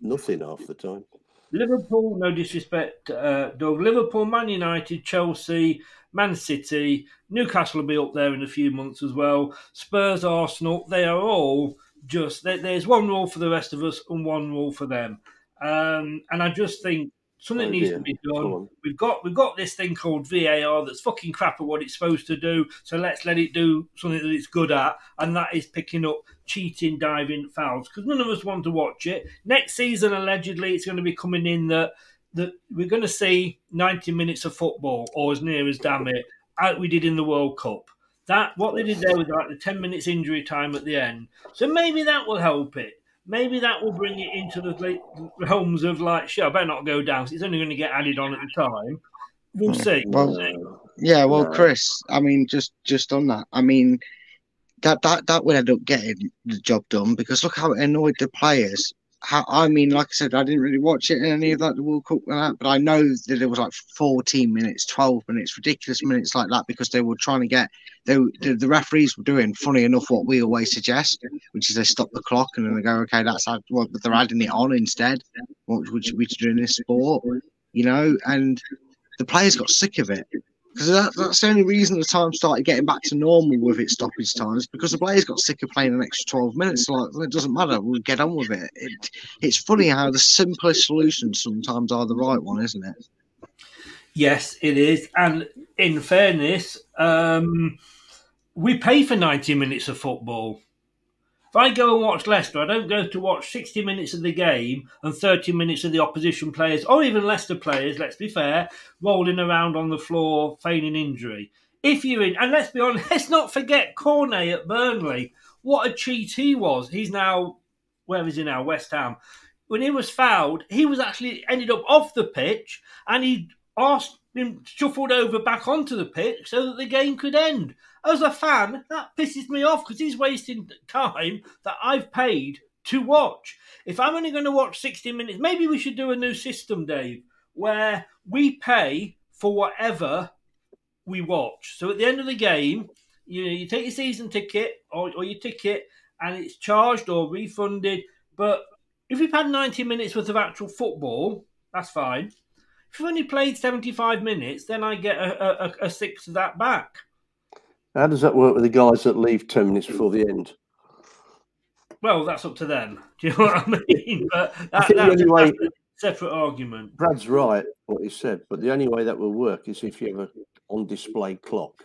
nothing half the time. Liverpool, no disrespect, uh, Doug. Liverpool, Man United, Chelsea, Man City, Newcastle will be up there in a few months as well. Spurs, Arsenal, they are all just there's one rule for the rest of us and one rule for them. Um, and I just think something oh, needs dear. to be done. We've got we've got this thing called VAR that's fucking crap at what it's supposed to do. So let's let it do something that it's good at, and that is picking up cheating, diving, fouls. Because none of us want to watch it. Next season, allegedly, it's going to be coming in that that we're going to see 90 minutes of football, or as near as damn it, like we did in the World Cup. That what they did there was like the 10 minutes injury time at the end. So maybe that will help it maybe that will bring it into the realms of like, sure, I better not go down. it's only going to get added on at the time. We'll hmm. see. Well, yeah, well, Chris, I mean, just just on that, I mean, that that that would end up getting the job done because look how it annoyed the players how I mean, like I said, I didn't really watch it in any of that the World Cup and that, but I know that it was like 14 minutes, 12 minutes, ridiculous minutes like that because they were trying to get they the, the referees were doing funny enough what we always suggest, which is they stop the clock and then they go, okay, that's what well, they're adding it on instead, which we do in this sport, you know, and the players got sick of it because that, that's the only reason the time started getting back to normal with its stoppage times because the players got sick of playing an extra 12 minutes. Like, it doesn't matter, we'll get on with it. it. It's funny how the simplest solutions sometimes are the right one, isn't it? Yes, it is. And in fairness, um, we pay for 90 minutes of football. If I go and watch Leicester, I don't go to watch 60 minutes of the game and 30 minutes of the opposition players, or even Leicester players, let's be fair, rolling around on the floor, feigning injury. If you're in, and let's be honest, let's not forget Cornet at Burnley. What a cheat he was. He's now, where is he now? West Ham. When he was fouled, he was actually ended up off the pitch and he asked him shuffled over back onto the pitch so that the game could end as a fan, that pisses me off because he's wasting time that I've paid to watch. If I'm only going to watch 60 minutes, maybe we should do a new system, Dave, where we pay for whatever we watch. So at the end of the game, you know, you take your season ticket or, or your ticket and it's charged or refunded. But if we've had 90 minutes worth of actual football, that's fine. If you've only played 75 minutes, then I get a, a, a sixth of that back. How does that work with the guys that leave 10 minutes before the end? Well, that's up to them. Do you know what I mean? But that, I think that's, the only way, a separate argument. Brad's right, what he said, but the only way that will work is if you have a on display clock.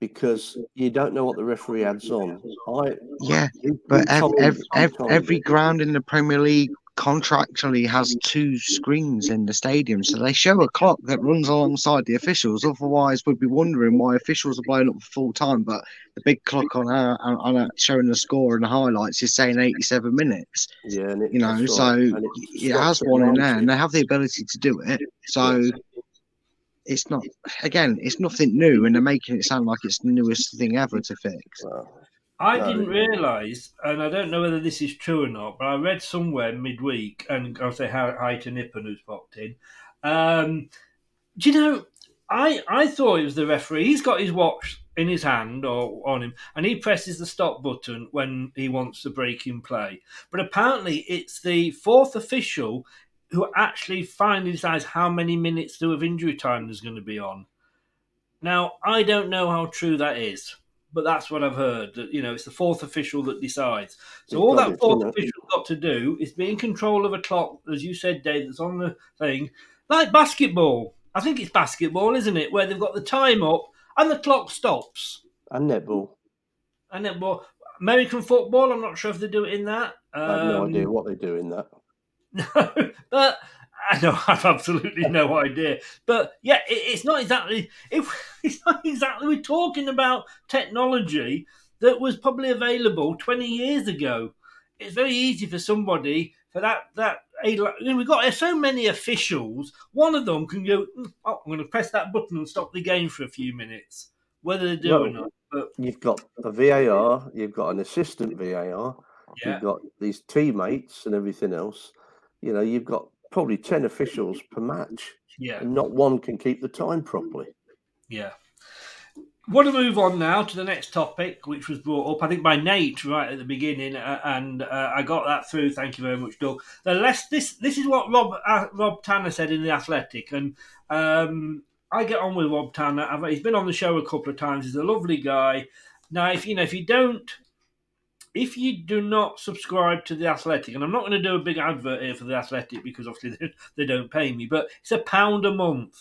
Because you don't know what the referee adds on. I yeah, but every, every, every, every ground in the Premier League contractually has two screens in the stadium, so they show a clock that runs alongside the officials. Otherwise, we'd be wondering why officials are blowing up full time, but the big clock on our on our, showing the score and the highlights is saying 87 minutes. Yeah, it, you know, so it, it has one in there, and they have the ability to do it. So. It's not again. It's nothing new, and they're making it sound like it's the newest thing ever to fix. I didn't realise, and I don't know whether this is true or not, but I read somewhere midweek, and I'll say hi to Nippon who's popped in. Um, do you know? I I thought it was the referee. He's got his watch in his hand or on him, and he presses the stop button when he wants to break in play. But apparently, it's the fourth official who actually finally decides how many minutes of injury time there's going to be on. Now, I don't know how true that is but that's what I've heard. That you know, it's the fourth official that decides. So all that fourth official got to do is be in control of a clock, as you said, Dave, that's on the thing, like basketball. I think it's basketball, isn't it? Where they've got the time up and the clock stops. And netball. And netball. American football, I'm not sure if they do it in that. Um, I have no idea um, what they do in that. No, but I know I've absolutely no idea, but yeah, it, it's not exactly. It, it's not exactly. We're talking about technology that was probably available 20 years ago. It's very easy for somebody for that that we've got so many officials. One of them can go, "Mm, oh, I'm going to press that button and stop the game for a few minutes, whether they do or not. But You've got a VAR, you've got an assistant VAR, Yeah. you've got these teammates and everything else. You know, you've got probably 10 officials per match, yeah, and not one can keep the time properly. Yeah. Want to move on now to the next topic, which was brought up, I think, by Nate right at the beginning, uh, and uh, I got that through. Thank you very much, Doug. The less this this is what Rob uh, Rob Tanner said in the Athletic, and um, I get on with Rob Tanner. I've, he's been on the show a couple of times. He's a lovely guy. Now, if you know, if you don't, if you do not subscribe to the Athletic, and I'm not going to do a big advert here for the Athletic because obviously they, they don't pay me, but it's a pound a month.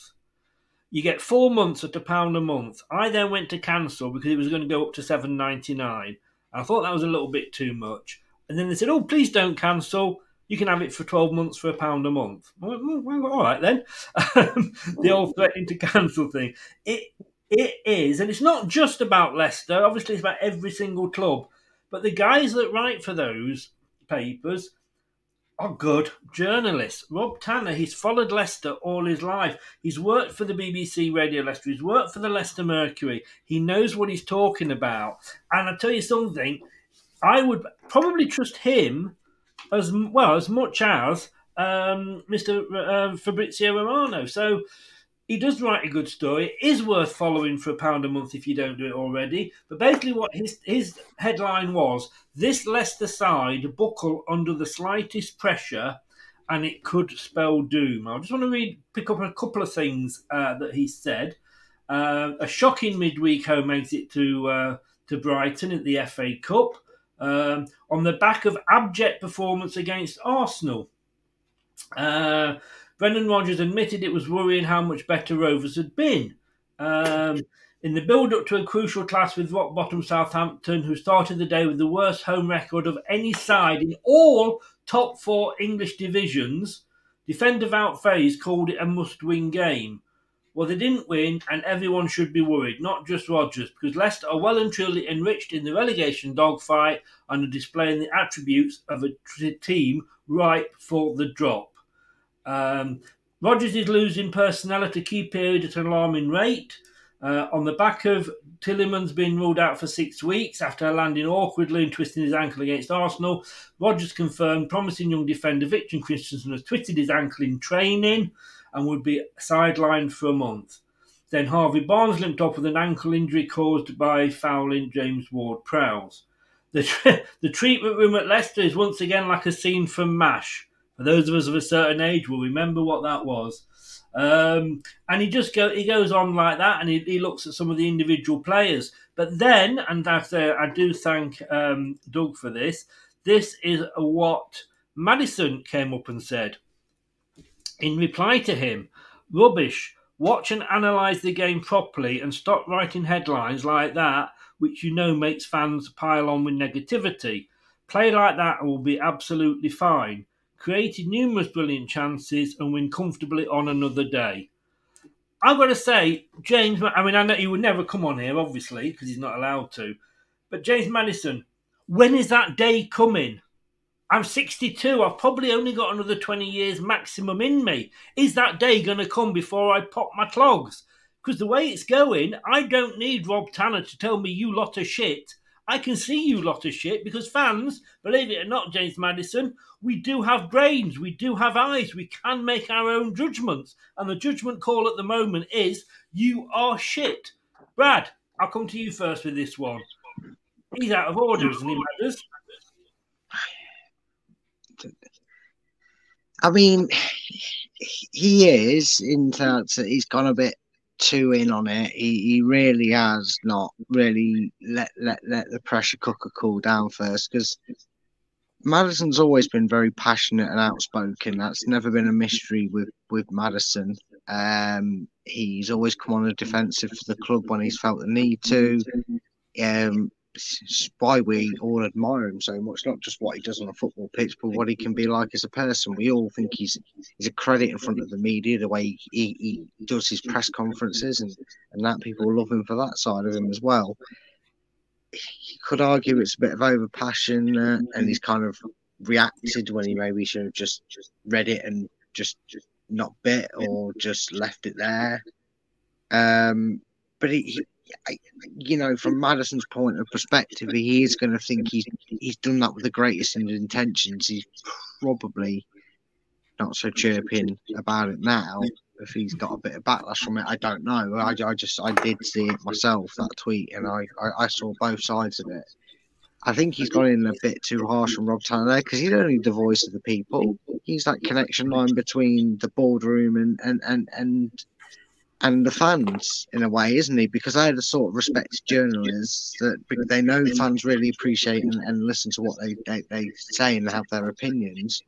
You get four months at a pound a month. I then went to cancel because it was going to go up to seven ninety nine. I thought that was a little bit too much. And then they said, "Oh, please don't cancel. You can have it for twelve months for a pound a month." Went, "Mm, well, all right then. the old threatening to cancel thing. It it is, and it's not just about Leicester. Obviously, it's about every single club. But the guys that write for those papers are good journalists. Rob Tanner, he's followed Leicester all his life. He's worked for the BBC Radio Leicester. He's worked for the Leicester Mercury. He knows what he's talking about. And I tell you something, I would probably trust him as well as much as um, Mr. R- um, Fabrizio Romano. So he does write a good story. It is worth following for a pound a month if you don't do it already. But basically, what his his headline was: "This Leicester side buckle under the slightest pressure, and it could spell doom." I just want to read, pick up a couple of things uh, that he said. Uh, a shocking midweek home exit to uh, to Brighton at the FA Cup um, on the back of abject performance against Arsenal. Brendan Rodgers admitted it was worrying how much better Rovers had been. Um, in the build up to a crucial clash with rock bottom Southampton, who started the day with the worst home record of any side in all top four English divisions, defender Wout Faes called it a must win game. Well, they didn't win, and everyone should be worried, not just Rodgers, because Leicester are well and truly enriched in the relegation dogfight and are displaying the attributes of a t- team ripe for the drop. Um, Rodgers is losing personnel at a key period at an alarming rate. Uh, on the back of Tielemans being ruled out for six weeks after landing awkwardly and twisting his ankle against Arsenal, Rodgers confirmed promising young defender Victor Kristiansen has twisted his ankle in training and would be sidelined for a month. Then Harvey Barnes limped off with an ankle injury caused by fouling James Ward Prowse. The, the treatment room at Leicester is once again like a scene from MASH. For those of us of a certain age will remember what that was. Um, and he just go he goes on like that, and he, he looks at some of the individual players. But then, and that's, uh, I do thank um, Doug for this. This is what Maddison came up and said in reply to him. Rubbish. Watch and analyse the game properly, and stop writing headlines like that, which you know makes fans pile on with negativity. Play like that and we'll be absolutely fine created numerous brilliant chances and win comfortably on another day. I've got to say, James, I mean, I know he would never come on here, obviously, because he's not allowed to, but James Maddison, when is that day coming? I'm 62. I've probably only got another 20 years maximum in me. Is that day going to come before I pop my clogs? Because the way it's going, I don't need Rob Tanner to tell me you lot of shit. I can see you lot of shit because fans, believe it or not, James Maddison, we do have brains, we do have eyes, we can make our own judgments. And the judgment call at the moment is you are shit. Brad, I'll come to you first with this one. He's out of order, isn't he, Matters? I mean, he is in that he's gone a bit too in on it. He, he really has not really let let let the pressure cooker cool down first because Maddison's always been very passionate and outspoken. That's never been a mystery with with Maddison. Um, he's always come on the defensive for the club when he's felt the need to. Um, why we all admire him so much, not just what he does on a football pitch, but what he can be like as a person. We all think he's he's a credit in front of the media, the way he, he does his press conferences, and, and that people love him for that side of him as well. you could argue it's a bit of over passion, uh, and he's kind of reacted when he maybe should have just just read it and just not bit or just left it there. Um, but he, he you know, from Maddison's point of perspective, he is going to think he's he's done that with the greatest of intentions. He's probably not so chirping about it now. If he's got a bit of backlash from it, I don't know. I, I just I did see it myself that tweet, and I, I, I saw both sides of it. I think he's gone in a bit too harsh on Rob Tanner there because he's only the voice of the people. He's that connection line between the boardroom and and and and and the fans in a way, isn't he? Because they're the sort of respected journalists that they know fans really appreciate and, and listen to what they, they, they say and have their opinions.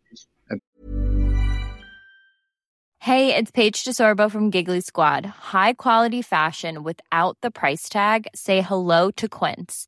Hey, it's Paige DeSorbo from Giggly Squad. High quality fashion without the price tag. Say hello to Quince.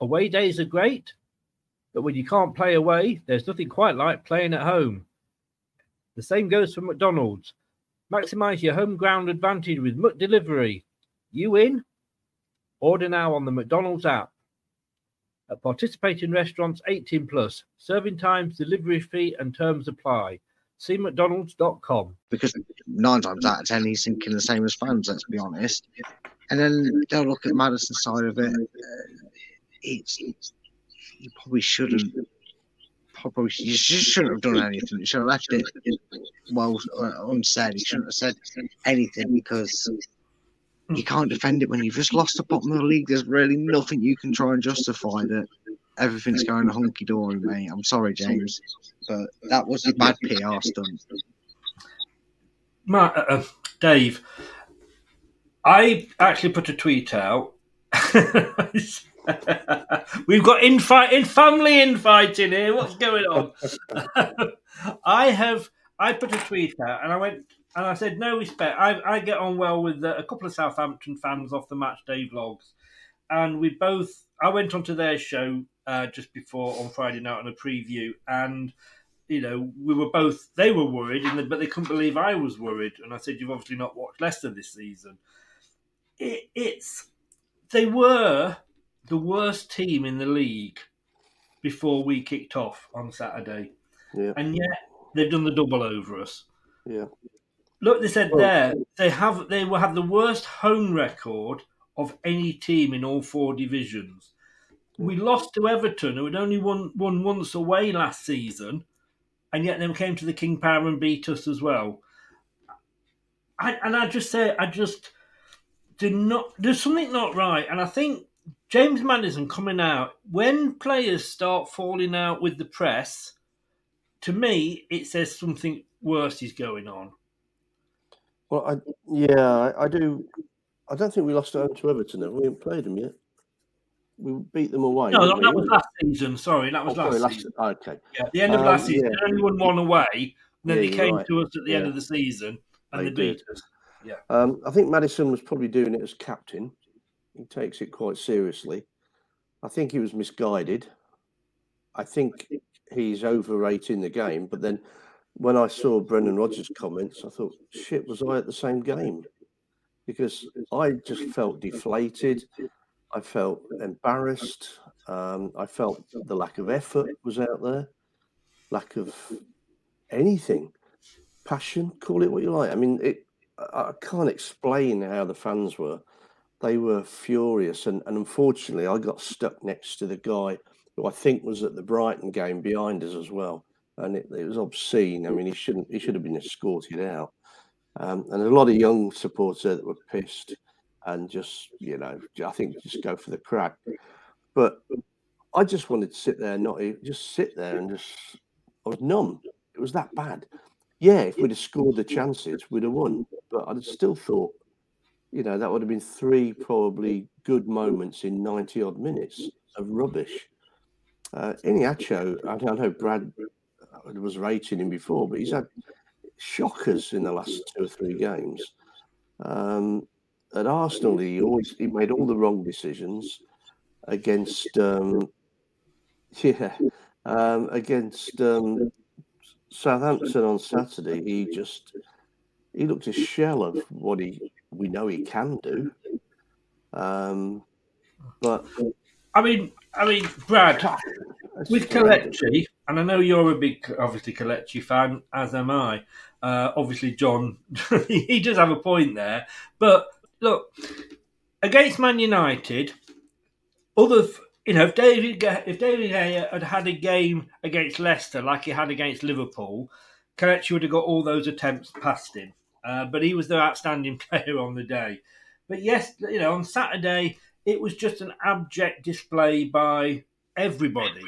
Away days are great, but when you can't play away, there's nothing quite like playing at home. The same goes for McDonald's. Maximize your home ground advantage with McDelivery. You in? Order now on the McDonald's app. At participating restaurants 18 plus, serving times, delivery fee, and terms apply. See McDonald's.com. Because nine times out of ten, he's thinking the same as fans, let's be honest. And then they'll look at Maddison's side of it. It's, it's you probably shouldn't. Probably you just shouldn't have done anything. You should have left it well uh, unsaid. You shouldn't have said anything because you can't defend it when you've just lost the bottom of the league. There's really nothing you can try and justify that everything's going hunky dory, mate. I'm sorry, James, but that was a bad PR stunt. Matt, uh, uh, Dave, I actually put a tweet out We've got infight in family infighting here. What's going on? I have I put a tweet out and I went and I said no respect. I, I get on well with uh, a couple of Southampton fans off the match day vlogs, and we both. I went onto their show uh, just before on Friday night on a preview, and you know we were both. They were worried, but they couldn't believe I was worried. And I said, "You've obviously not watched Leicester this season." It, it's they were the worst team in the league before we kicked off on Saturday. Yeah. And yet they've done the double over us. Yeah. Look, they said there they have they will have the worst home record of any team in all four divisions. We lost to Everton, who had only won won once away last season, and yet they came to the King Power and beat us as well. I, and I just say, I just did not. There's something not right, and I think James Maddison coming out when players start falling out with the press. To me, it says something worse is going on. Well, I yeah, I, I do. I don't think we lost home to Everton. Have we haven't played them yet? We beat them away. No, that, that was last season. Sorry, that was oh, last, sorry, season. last Okay. Yeah, the end of um, last season, yeah. they only won one away. And then yeah, they came right. to us at the yeah. end of the season and they, they beat us. Yeah. Um, I think Maddison was probably doing it as captain. He takes it quite seriously. I think he was misguided. I think he's overrating the game. But then when I saw Brendan Rodgers' comments, I thought, shit, was I at the same game? Because I just felt deflated. I felt embarrassed. Um, I felt the lack of effort was out there, lack of anything, passion, call it what you like. I mean, it, I can't explain how the fans were they were furious. And, and unfortunately, I got stuck next to the guy who I think was at the Brighton game behind us as well. And it, it was obscene. I mean, he shouldn't. He should have been escorted out. Um, and a lot of young supporters that were pissed and just, you know, I think just go for the crack. But I just wanted to sit there, and not just sit there and just. I was numb. It was that bad. Yeah, if we'd have scored the chances, we'd have won. But I still thought you know, that would have been three probably good moments in 90 odd minutes of rubbish. Uh, Iheanacho, I don't know, Brad was rating him before, but he's had shockers in the last two or three games. Um, at Arsenal, he always he made all the wrong decisions against, um, yeah, um, against um, Southampton on Saturday. He just he looked a shell of what he we know he can do. Um, but I mean, I mean, Brad, with Kelechi, and I know you're a big, obviously, Kelechi fan, as am I. Uh, obviously, John, he does have a point there. But look, against Man United, other, you know, if David if David Gea had had a game against Leicester like he had against Liverpool, Kelechi would have got all those attempts past him. Uh, but he was the outstanding player on the day. But yes, you know, on Saturday it was just an abject display by everybody.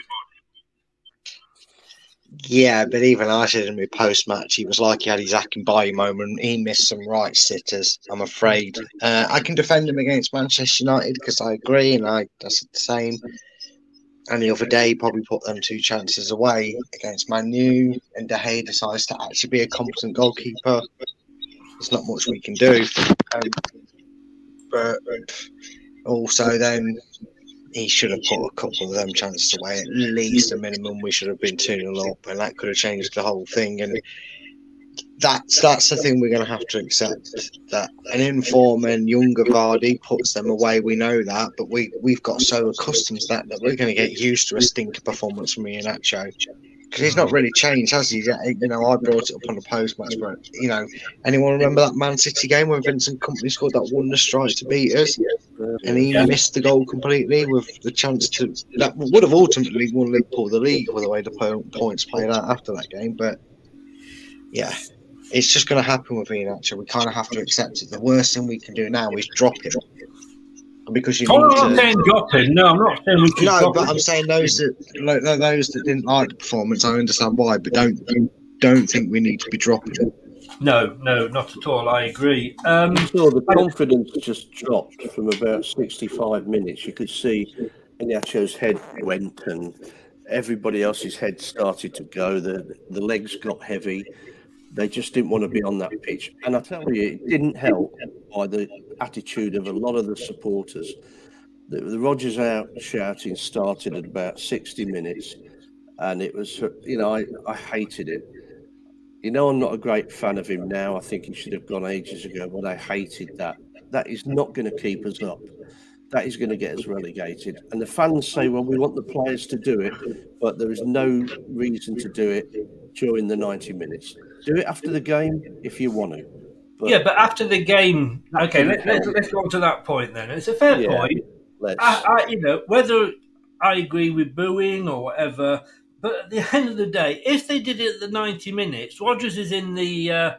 Yeah, but even I said in my post match, he was like he had his Akinbiyi moment. He missed some right sitters. I'm afraid. Uh, I can defend him against Manchester United because I agree, and I that's the same. And the other day, probably put them two chances away against Manu, and De Gea decides to actually be a competent goalkeeper. There's not much we can do. Um, but also, then he should have put a couple of them chances away. At least a minimum, we should have been 2 0 up, and that could have changed the whole thing. And that's that's the thing we're going to have to accept that an inform and younger Vardy puts them away. We know that, but we we've got so accustomed to that that we're going to get used to a stinker performance from Iheanacho because he's not really changed, has he? Uh, you know, I brought it up on the post match, but you know, anyone remember that Man City game when Vincent Kompany scored that wonder strike to beat us, and he missed the goal completely with the chance to that would have ultimately won Liverpool the league with the way the points played out after that game. But yeah, it's just going to happen with Iheanacho. We kind of have to accept it. The worst thing we can do now is drop him because you. Oh, I'm not saying dropping. No, I'm not saying we No, but I'm saying those that like, those that didn't like the performance. I understand why, but don't don't think we need to be dropping. No, no, not at all. I agree. Um, so the confidence just dropped from about 65 minutes. You could see Iheanacho's head went, and everybody else's head started to go. The the legs got heavy. They just didn't want to be on that pitch. And I tell you, it didn't help by the attitude of a lot of the supporters. The, the Rodgers out shouting started at about 60 minutes. And it was, you know, I, I hated it. You know, I'm not a great fan of him now. I think he should have gone ages ago, but I hated that. That is not going to keep us up. That is going to get us relegated. And the fans say, well, we want the players to do it, but there is no reason to do it during the 90 minutes. Do it after the game if you want to. But yeah, but after the game, okay, let, us let's go on to that point then. It's a fair yeah, point. I, I, you know, whether I agree with booing or whatever, but at the end of the day, if they did it at the 90 minutes, Rodgers is in the uh,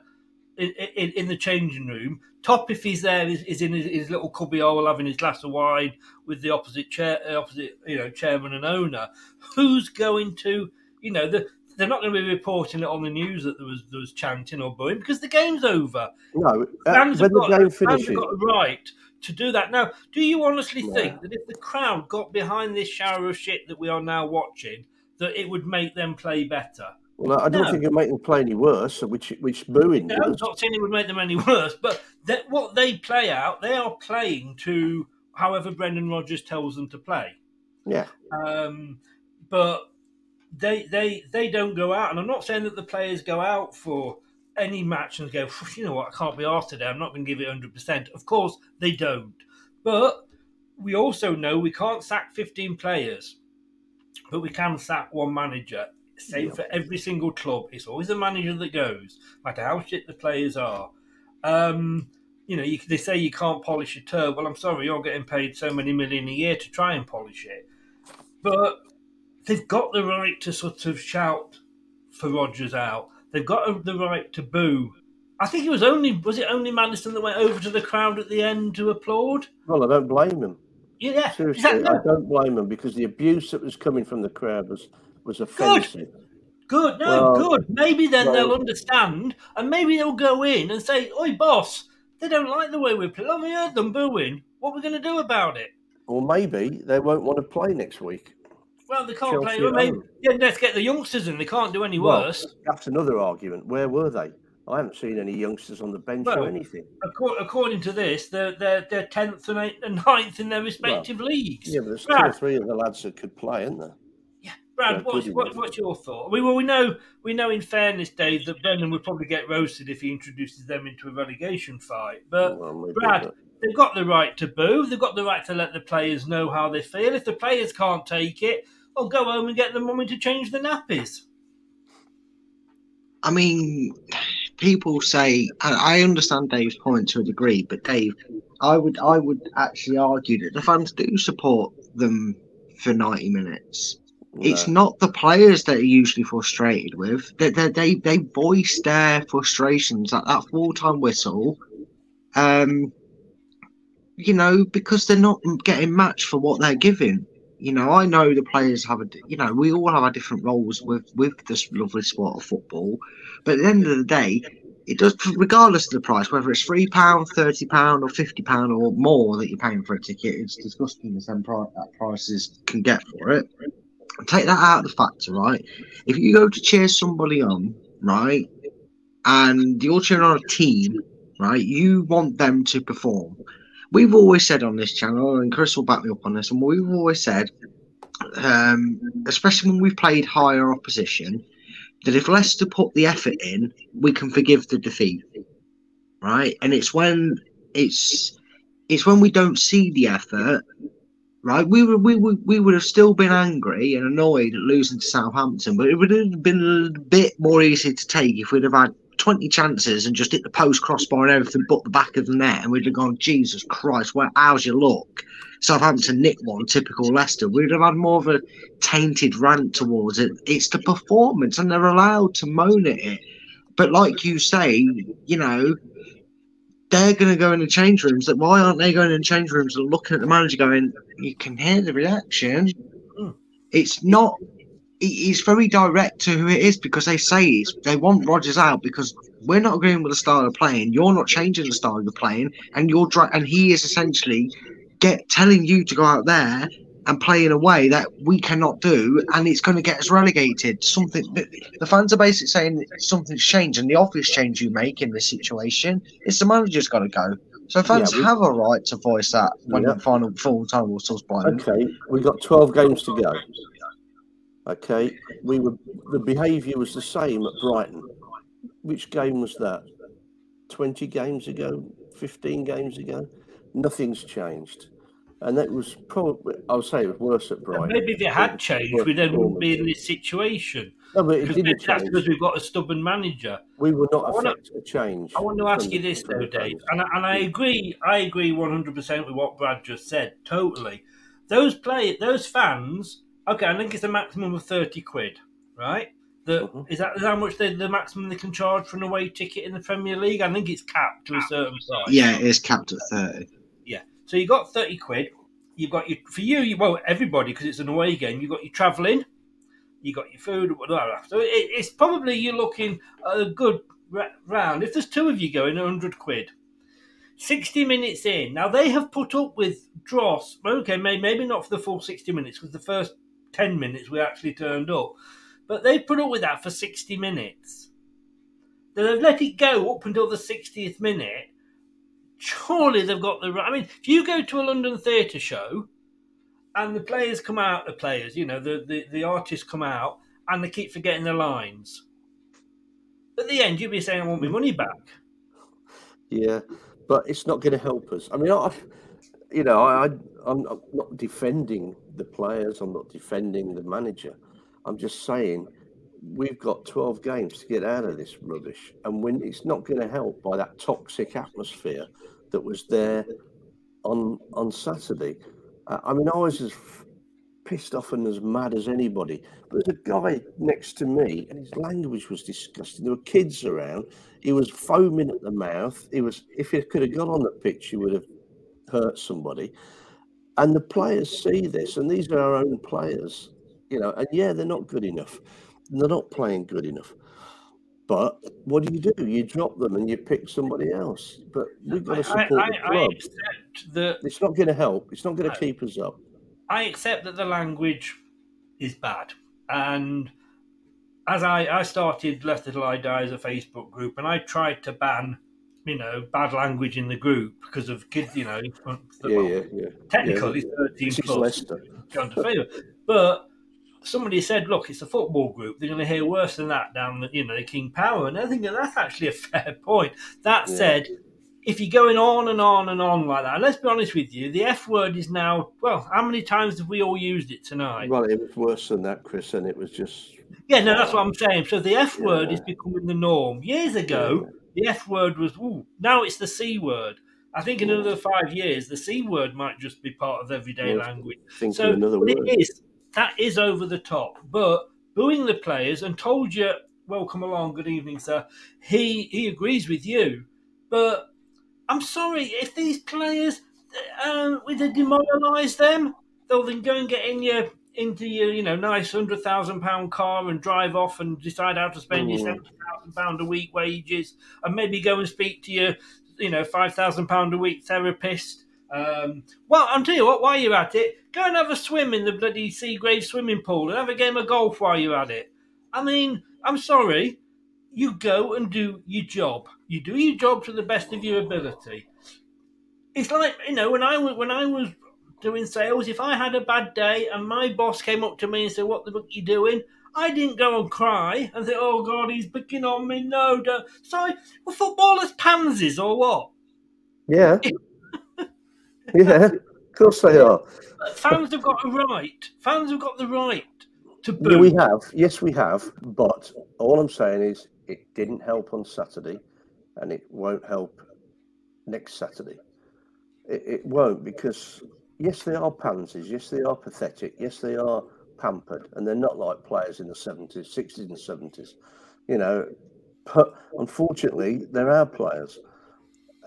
in, in, in, the changing room. Top, if he's there, is, is in his, his, little cubbyhole having his glass of wine with the opposite chair, opposite you know chairman and owner. Who's going to you know the they're not going to be reporting it on the news that there was there was chanting or booing because the game's over. No, uh, fans, have got, fans have got the right to do that. Now, do you honestly yeah. think that if the crowd got behind this shower of shit that we are now watching, that it would make them play better? Well, I don't no. think it would make them play any worse, which which booing no, does. I'm not saying it would make them any worse, but that what they play out, they are playing to however Brendan Rodgers tells them to play. Yeah. Um, but they they they don't go out, and I'm not saying that the players go out for any match and go, you know what, I can't be asked today. I'm not going to give it 100. percent Of course, they don't, but we also know we can't sack 15 players, but we can sack one manager. Same yeah. for every single club. It's always the manager that goes, no matter how shit the players are. Um, you know, you, they say you can't polish a turd. Well, I'm sorry, you're getting paid so many million a year to try and polish it. But they've got the right to sort of shout for Rodgers out. They've got the right to boo. I think it was only was it only Maddison that went over to the crowd at the end to applaud. Well, I don't blame him. Yeah, seriously, I don't blame him because the abuse that was coming from the crowd was was offensive. Good. Good, no, well, good. Maybe then well, they'll understand, and maybe they'll go in and say, "Oi, boss, They don't like the way we play. We heard them booing? What are we going to do about it? Or maybe they won't want to play next week. Well, they can't Chelsea play. Well, home. yeah, let's get the youngsters in. They can't do any Well, worse. that's another argument. Where were they? I haven't seen any youngsters on the bench Well, or anything. According to this, they're they're they're tenth and eighth and ninth in their respective leagues. Yeah, but there's two or three of the lads that could play, aren't there? Yeah, Brad, they're what's, what, what's your thought? We well, we know we know in fairness, Dave, that Brendan would probably get roasted if he introduces them into a relegation fight. But maybe, Brad, but- they've got the right to boo. They've got the right to let the players know how they feel. If the players can't take it, well, go home and get the mummy to change the nappies. I mean, people say, I understand Dave's point to a degree, but Dave, I would, I would actually argue that the fans do support them for ninety minutes. It's not the players that are usually frustrated with. They, they, they, they voice their frustrations at that full time whistle. Um, you know, because they're not getting matched for what they're giving. You know, I know the players have a, you know, we all have our different roles with with this lovely sport of football, but at the end of the day, it does, regardless of the price, whether it's three pound, thirty pound, or fifty pound or more that you're paying for a ticket. It's disgusting the same price that prices can get for it. Take that out of the factor, right? If you go to cheer somebody on, right, and you're cheering on a team, right, you want them to perform. We've always said on this channel, and Chris will back me up on this, and we've always said, um, especially when we've played higher opposition, that if Leicester put the effort in, we can forgive the defeat, right? And it's when it's it's when we don't see the effort, right? We would we would we would have still been angry and annoyed at losing to Southampton, but it would have been a bit more easy to take if we'd have had 20 chances and just hit the post crossbar and everything but the back of the net, and we'd have gone, Jesus Christ, where how's your luck? Southampton nick one, typical Leicester. We'd have had more of a tainted rant towards it. It's the performance, and they're allowed to moan at it. But like you say, you know, they're going to go in the change rooms. That why aren't they going in the change rooms and looking at the manager, going, "You can hear the reaction." Hmm. It's not. He- He's very direct to who it is because they say they want Rodgers out because we're not agreeing with the style of playing. You're not changing the style of playing, and you're dri- and he is essentially get telling you to go out there and play in a way that we cannot do, and it's going to get us relegated. Something the, fans are basically saying something's changed, and the obvious change you make in this situation is the manager's got to go. So fans Yeah, we- have a right to voice that when Yeah. the final full time whistle's blown. Okay, we've got 12 games to go. Okay, we were the behaviour was the same at Brighton. Which game was that? 20 games ago, 15 games ago? Nothing's changed. And that was probably, I would say it was worse at Brighton. Maybe if it had changed, we then wouldn't be in this situation. No, but it Because didn't that's change. because we've got a stubborn manager. We were not affected a change. I want to ask you this though, Dave, and I, and I agree. I agree one hundred percent with what Brad just said. Totally. Those play those fans. Okay, I think it's a maximum of thirty quid, right? The, Mm-hmm. is that is how much they, the maximum they can charge for an away ticket in the Premier League? I think it's capped to a certain size. Yeah, it is capped at thirty. Yeah. So you got thirty quid. You've got your for you. you well, everybody because it's an away game. You have got your travelling. You got your food. Blah, blah, blah. So it, it's probably you're looking at a good round. If there's two of you going, hundred quid. Sixty minutes in. Now they have put up with dross. Okay, maybe not for the full sixty minutes because the first ten minutes we actually turned up, but they put up with that for sixty minutes. They've let it go up until the sixtieth minute surely they've got the right. I mean, if you go to a London theatre show and the players come out, the players, you know, the, the, the artists come out and they keep forgetting their lines. At the end, you'll be saying, I want my money back. Yeah, but it's not going to help us. I mean, I, you know, I, I'm I'm not defending the players. I'm not defending the manager. I'm just saying we've got 12 games to get out of this rubbish, and when it's not going to help by that toxic atmosphere that was there on on Saturday. I I mean, I was as pissed off and as mad as anybody. But there's a guy next to me, and his language was disgusting. There were kids around. He was foaming at the mouth. He was, if he could have gone on the pitch, he would have hurt somebody. And the players see this, and these are our own players, you know. And yeah, they're not good enough. They're not playing good enough. But what do you do? You drop them and you pick somebody else. But we've got to support I, the I, club. I accept that It's not going to help. It's not going to No. keep us up. I accept that the language is bad. And as I, I started Left Till I Die as a Facebook group, and I tried to ban, you know, bad language in the group because of kids, you know, Yeah, yeah, yeah. technically yeah. 13 This plus. Leicester. John DeFeo. But somebody said, look, it's a football group. They're going to hear worse than that down the, you know, the King Power. And I think that that's actually a fair point. That said, if you're going on and on and on like that, and let's be honest with you, the F word is now, well, how many times have we all used it tonight? Well, it was worse than that, Chris, and it was just Yeah, no, that's what I'm saying. So the F word is becoming the norm. Years ago, the F word was, ooh, now it's the C word. I think in another five years, the C word might just be part of everyday Well, language. think so another word. it is that is over the top. But booing the players and told you, welcome along, good evening, sir. He he agrees with you, but I'm sorry if these players um, we demoralise them, they'll then go and get in your into your you know nice hundred thousand pound car and drive off and decide how to spend your Mm. seventy thousand pound a week wages and maybe go and speak to your you know five thousand pound a week therapist. Um, well, I'll tell you what. While you're at it, go and have a swim in the bloody Seagrave swimming pool and have a game of golf while you're at it. I mean, I'm sorry. You go and do your job. You do your job to the best of your ability. It's like you know when I was when I was doing sales. If I had a bad day and my boss came up to me and said, "What the fuck are you doing?" I didn't go and cry and say, "Oh God, he's picking on me." No, don't. sorry. Well, footballers pansies or what? yeah, yeah. Of course they are. Fans have got a right. Fans have got the right to Yeah, boo. we have, yes, we have. But all I'm saying is, it didn't help on Saturday, and it won't help next Saturday. It, it won't because yes, they are pansies. Yes, they are pathetic. Yes, they are pampered, and they're not like players in the seventies, sixties, and seventies. You know, but unfortunately, they're our players,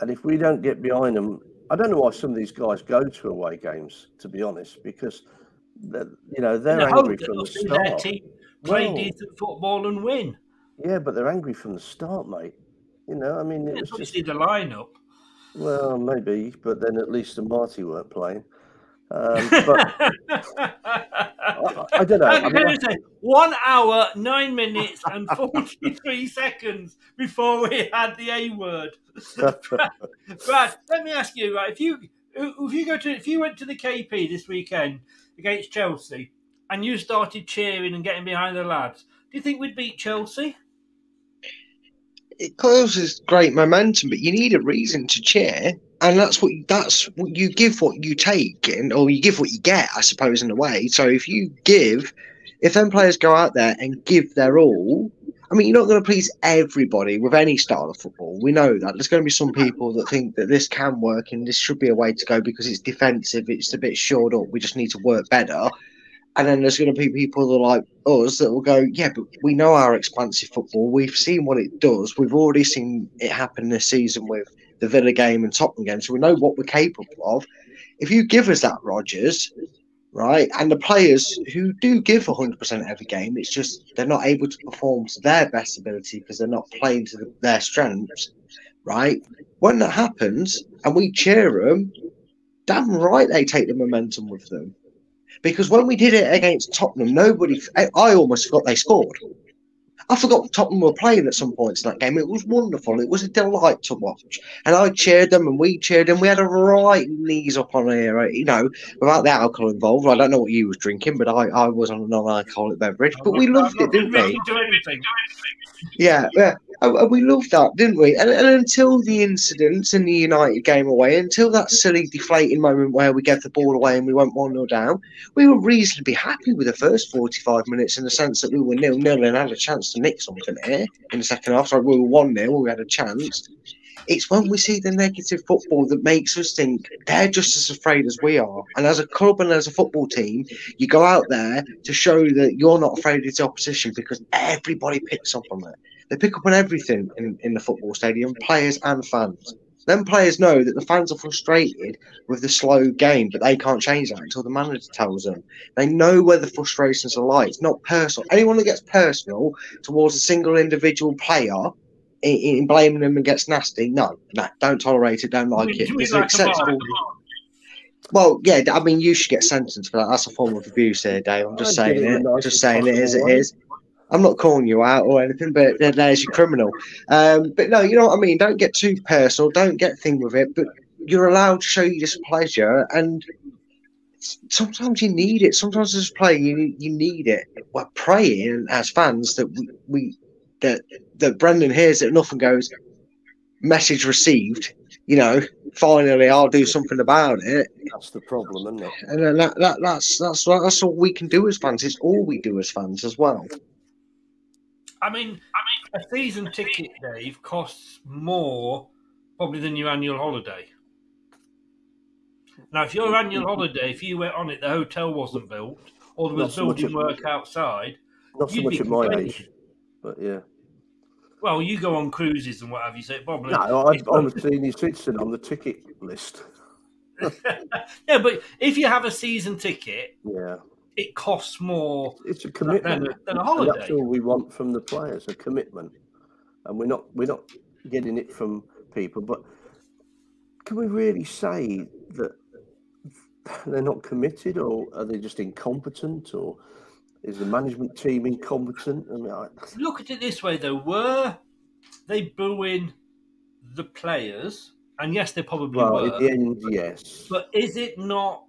and if we don't get behind them, I don't know why some of these guys go to away games. To be honest, because they're, you know they're angry from the they'll see their start. team play Well, decent football and win. yeah, but they're angry from the start, mate. You know, I mean, it Yeah, was but you just the lineup. well, maybe, but then at least the Marty weren't playing. Um, but I, I don't know. I I mean, only say one hour, nine minutes, and forty-three seconds before we had the A word. Brad, let me ask you, right? If you if you go to if you went to the KP this weekend against Chelsea and you started cheering and getting behind the lads, do you think we'd beat Chelsea? it causes great momentum, but you need a reason to cheer, and that's what that's what you give what you take, and or you give what you get, I suppose, in a way. So if you give, if then players go out there and give their all, I mean, you're not going to please everybody with any style of football. We know that there's going to be some people that think that this can work and this should be a way to go because it's defensive, it's a bit shored up. We just need to work better. And then there's going to be people that are like us that will go, yeah, but we know our expansive football. We've seen what it does. We've already seen it happen this season with the Villa game and Tottenham game, so we know what we're capable of. If you give us that, Rodgers, right, and the players who do give 100% every game, it's just they're not able to perform to their best ability because they're not playing to the, their strengths, right? When that happens and we cheer them, damn right they take the momentum with them. Because when we did it against Tottenham, nobody, I almost forgot they scored. I forgot Tottenham were playing at some points in that game. It was wonderful. It was a delight to watch. And I cheered them and we cheered them. We had a right knees up on here, uh, you know, without the alcohol involved. I don't know what you was drinking, but I, I was on a non-alcoholic beverage. But we loved it, didn't we? Yeah, yeah. And and we loved that, didn't we? And, and until the incidents in the United game away, until that silly deflating moment where we gave the ball away and we went 1 0 down, we were reasonably happy with the first 45 minutes in the sense that we were nil nil and had a chance to nick something here in the second half. So we were 1 0, we had a chance. It's when we see the negative football that makes us think they're just as afraid as we are. And as a club and as a football team, you go out there to show that you're not afraid of the opposition because everybody picks up on it. They pick up on everything in, in the football stadium, players and fans. Then players know that the fans are frustrated with the slow game, but they can't change that until the manager tells them. They know where the frustrations are like. It's not personal. Anyone that gets personal towards a single individual player in, in blaming them and gets nasty, no, no, don't tolerate it, don't like We- it. It's like acceptable. Well, yeah, I mean, you should get sentenced for that. That's a form of abuse here, Dave. I'm just I saying did it it. I'm just saying it as it possible way. is. I'm not calling you out or anything, but there's your criminal. Um, but no, you know what I mean. Don't get too personal. Don't get thing with it. But you're allowed to show your displeasure, and sometimes you need it. Sometimes as a player, you you need it. We're praying as fans that we, we that that Brendan hears it enough and goes, message received. You know, finally, I'll do something about it. That's the problem, isn't it? And that, that that's that's that's all we can do as fans. It's all we do as fans as well. I mean, a season ticket, Dave, costs more probably than your annual holiday. Now, if your annual holiday, if you went on it, the hotel wasn't built, or there was so much building at- work outside, Not so you'd much be at my age, but yeah. Well, you go on cruises and what have you, so probably. No, I, I'm a senior citizen on the ticket list. yeah, but if you have a season ticket, Yeah, it costs more. it's a than commitment. a, than a And holiday. that's all we want from the players: a commitment. And we're not we're not getting it from people. But can we really say that they're not committed, or are they just incompetent, or is the management team incompetent? I mean, I, Look at it this way, though: were they booing the players? And yes, they probably well, were. at the end, yes. But is it not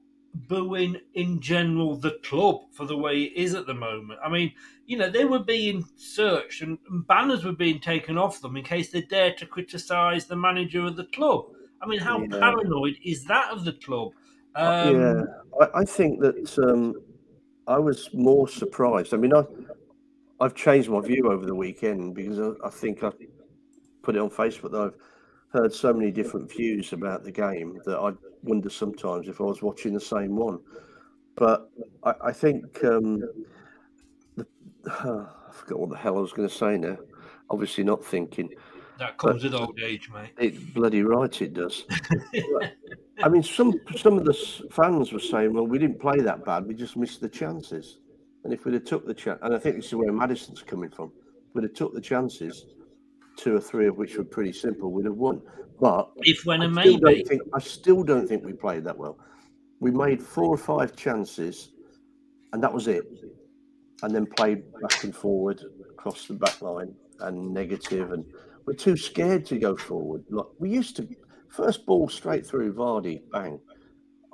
booing in general the club for the way it is at the moment? I mean, you know, they were being searched and, and banners were being taken off them in case they dare to criticise the manager of the club. I mean, how Yeah. paranoid is that of the club? Um, yeah, I, I think that um, I was more surprised. I mean, I I've changed my view over the weekend because I, I think I put it on Facebook that I've heard so many different views about the game that I wonder sometimes if I was watching the same one. But I, I think um, the, I forgot what the hell I was going to say now. Obviously, not thinking. That comes But- with old age, mate. It bloody right it does. I mean, some some of the fans were saying, "Well, we didn't play that bad. We just missed the chances." And if we'd have took the chance, and I think this is where Maddison's coming from, if we'd have took the chances, two or three of which were pretty simple, we'd have won. But If, when, I and still maybe. don't think I still don't think we played that well. We made four or five chances, and that was it. And then played back and forward across the back line and negative, and we're too scared to go forward. Like we used to, first ball straight through Vardy, bang.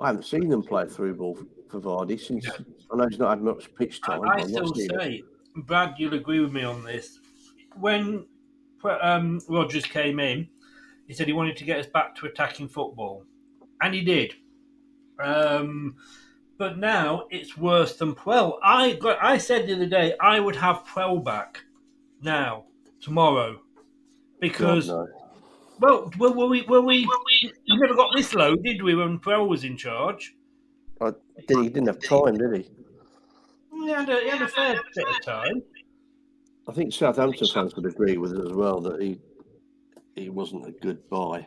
I haven't seen them play a through ball for Vardy since. I know he's not had much pitch time. I I'm still seeing it. say, Brad, you'll agree with me on this. When um, Rodgers came in, he said he wanted to get us back to attacking football, and he did. Um, but now it's worse than Puel. I got, I said the other day I would have Puel back now tomorrow because God, well, were, were we were we we never got this low, did we? When Puel was in charge. I, did he didn't have time, did he? he had a, he had a fair bit of time. I think Southampton fans would agree with it as well that he he wasn't a good buy.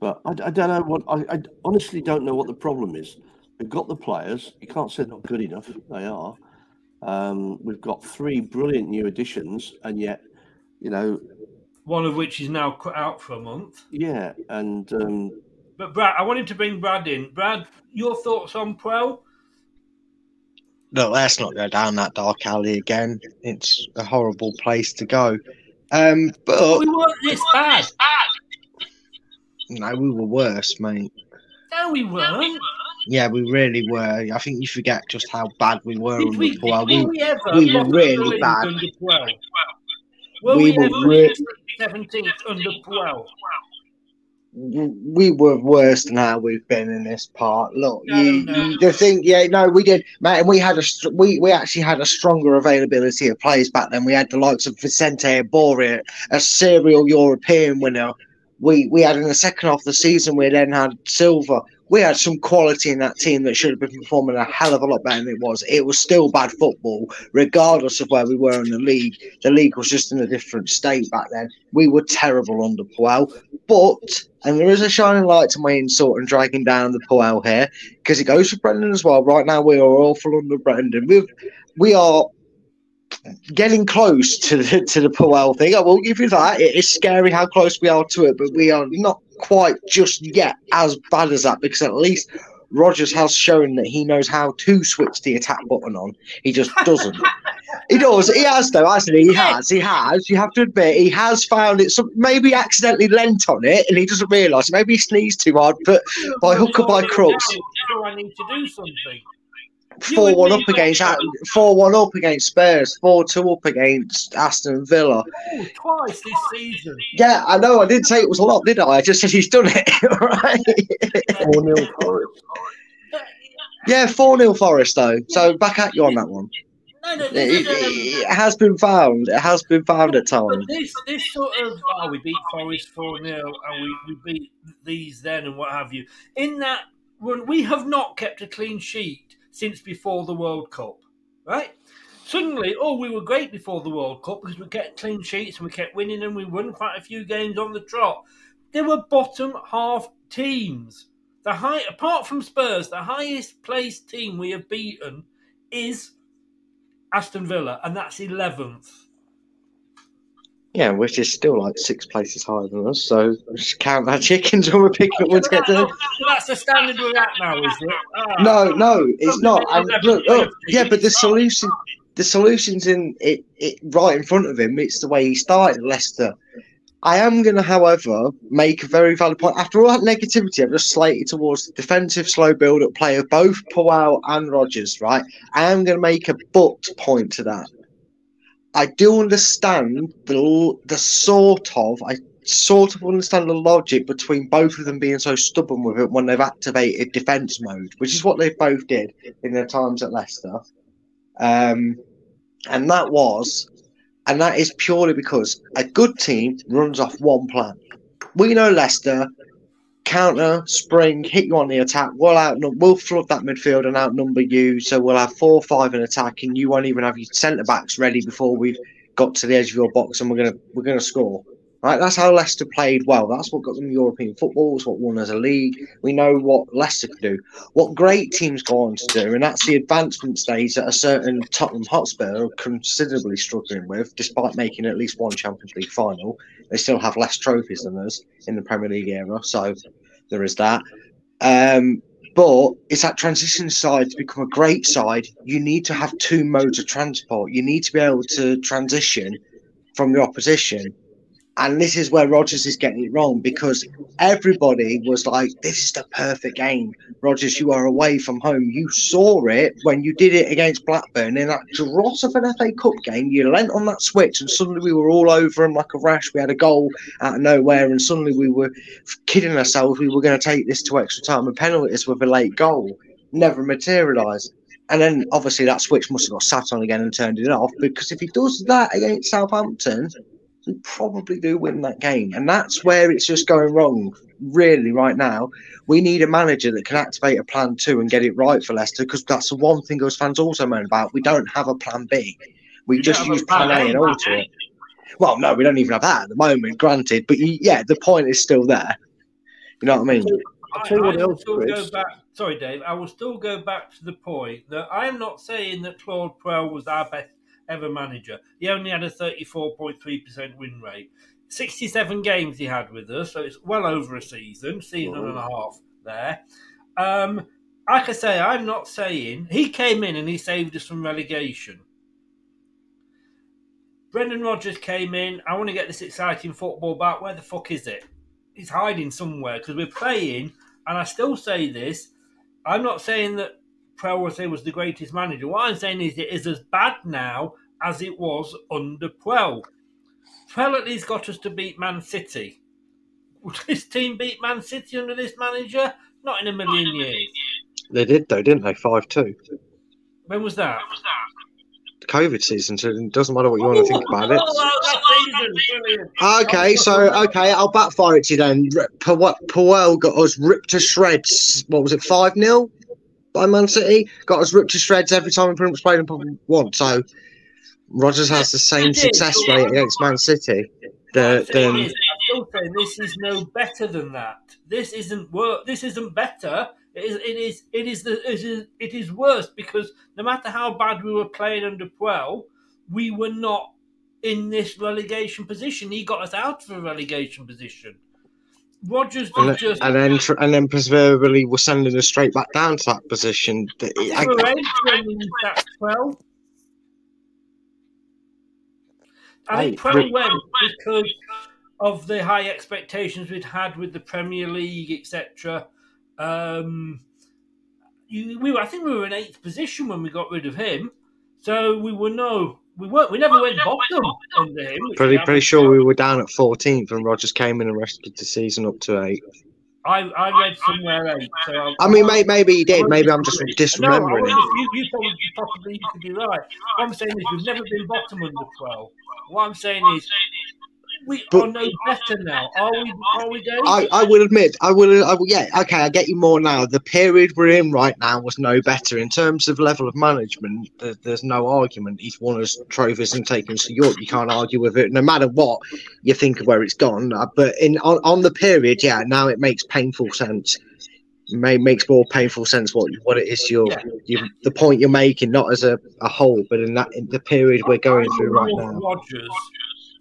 But I, I don't know what I, I honestly don't know what the problem is. We've got the players. You can't say they're not good enough. They are. Um, we've got three brilliant new additions, and yet, you know, One of which is now cut out for a month. yeah. And um, But Brad, I wanted to bring Brad in. Brad, your thoughts on Puel? Look, let's not go down that dark alley again. It's a horrible place to go. Um, but We weren't this bad. no, we were worse, mate. No, we weren't. Yeah, we really were. I think you forget just how bad we were Did we, Puel. did We, we ever we were lost really bad. Were We we, were ever re- seventeenth under Puel? We were worse than how we've been in this part. Look, No, you, no. you the thing, yeah, no, we did, mate, and we had a we we actually had a stronger availability of players back then. We had the likes of Vicente Iborra, a serial European winner. We we had in the second half of the season, we then had Silva. We had some quality in that team that should have been performing a hell of a lot better than it was. It was still bad football, regardless of where we were in the league. The league was just in a different state back then. We were terrible under Puel, but and there is a shining light to my insult and dragging down the Puel here because it goes for Brendan as well. Right now, we are awful under Brendan. We've we are getting close to the to the Puel thing. I will give you that. It is scary how close we are to it, but we are not quite just yet as bad as that because at least Rodgers has shown that he knows how to switch the attack button on. He just doesn't. he does. He has though, hasn't he? He has. He has. You have to admit he has found it. Some maybe accidentally lent on it and he doesn't realise. Maybe he sneezed too hard, but by hook or by crook. I need to do something. Four one up against four one up against Spurs, four two up against Aston Villa. Oh, twice this season. Yeah, I know. I didn't say it was a lot, did I? I just said he's done it. right? Four 0 Forest. Yeah, four 0 Forest though. So back at you on that one. No, no, It, it- it has been found. It has been found at times. But this, this sort of, oh, we beat Forest 4 0 and we, we beat these then and what have you. In that run, we have not kept a clean sheet since before the World Cup, right? Suddenly, oh, we were great before the World Cup because we kept clean sheets and we kept winning and we won quite a few games on the trot. They were bottom half teams. The high, apart from Spurs, the highest placed team we have beaten is Aston Villa, and that's eleventh. Yeah, which is still like six places higher than us. So just count our chickens when we're picking up get to. That's the standard we're at now, is it? No, no, it's not. And look, look, yeah, but the solution, the solution's in it, it right in front of him. It's the way he started Leicester. I am going to, however, make a very valid point. After all that negativity, I've just slated towards the defensive slow build-up play of both Puel and Rodgers. Right, I am going to make a but point to that. I do understand the the sort of I sort of understand the logic between both of them being so stubborn with it when they've activated defense mode, which is what they both did in their times at Leicester. Um, and that was, and that is purely because a good team runs off one plan. We know Leicester counter, spring, hit you on the attack. We'll out, we'll flood that midfield and outnumber you. So we'll have four five in attack, and you won't even have your centre backs ready before we've got to the edge of your box, and we're gonna we're gonna score. Right, that's how Leicester played well. That's what got them European football. It's what won as a league. We know what Leicester can do. What great teams go on to do, and that's the advancement stage that a certain Tottenham Hotspur are considerably struggling with, despite making at least one Champions League final. They still have less trophies than us in the Premier League era, so there is that. Um, but it's that transition side to become a great side. You need to have two modes of transport. You need to be able to transition from the opposition. And this is where Rodgers is getting it wrong because everybody was like, This is the perfect game. Rodgers, you are away from home. You saw it when you did it against Blackburn in that dross of an FA Cup game. You lent on that switch, and suddenly we were all over him like a rash. We had a goal out of nowhere, and suddenly we were kidding ourselves. We were going to take this to extra time and penalties with a late goal. Never materialised. And then obviously that switch must have got sat on again and turned it off because if he does that against Southampton, we probably do win that game. And that's where it's just going wrong, really, right now. We need a manager that can activate a plan two and get it right for Leicester because that's the one thing us fans also moan about. We don't have a plan B. We just don't have a use plan plan A A, and alter it. Well, no, we don't even have that at the moment, granted. But y- yeah, the point is still there. You know what I mean? I'll tell you what I will still go back. Sorry, Dave. I will still go back to the point that I am not saying that Claude Puel was our best ever manager. He only had a thirty-four point three percent win rate. Sixty-seven games he had with us, so it's well over a season, season and a half there. Um, like I say, I'm not saying he came in and he saved us from relegation. Brendan Rodgers came in. I want to get this exciting football back. Where the fuck is it? He's hiding somewhere because we're playing. And I still say this. I'm not saying that Puel was the greatest manager. What I'm saying is it is as bad now as it was under Puel. Puel at least got us to beat Man City. Would this team beat Man City under this manager? Not in a million years. They did, though, didn't they? 5 2. When was that? COVID season, so it doesn't matter what you want to think about it. Oh, season. Okay, so okay, I'll backfire it to you then. Puel got us ripped to shreds. What was it, five 0 by Man City? Got us ripped to shreds every time we pretty much played them once. So Rodgers has the same success rate against Man City. The, the, I'm still saying this is no better than that. This isn't work. This isn't better. It is. It is. It is. The, it is. It is worse because no matter how bad we were playing under Puel, we were not in this relegation position. He got us out of a relegation position. Rodgers and, just and then and then presumably we're sending us straight back down to that position. I, I, that Puel. I think Puel went because of the high expectations we'd had with the Premier League, etc. Um, we were, I think we were in eighth position when we got rid of him, so we were no, we weren't, we never went bottom under him. Pretty, pretty sure we were down at 14th, and Rodgers came in and rescued the season up to eight. I, I read somewhere eight. So I'll, I mean, maybe, maybe he did. Maybe I'm just disremembering no, you, you probably, possibly you could be right. What I'm saying is we've never been bottom under 12. What I'm saying is we but, are no better now. Are we? Are we going? I, I will admit, I will, I will. Yeah, okay, I get you more now. The period we're in right now was no better in terms of level of management. There, there's no argument. He's won us trophies and taken us to Europe. You can't argue with it, no matter what you think of where it's gone. Uh, but in on, on the period, yeah, now it makes painful sense. May makes more painful sense what what it is you're, yeah. you the point you're making, not as a, a whole, but in that in the period we're going through right now. Rodgers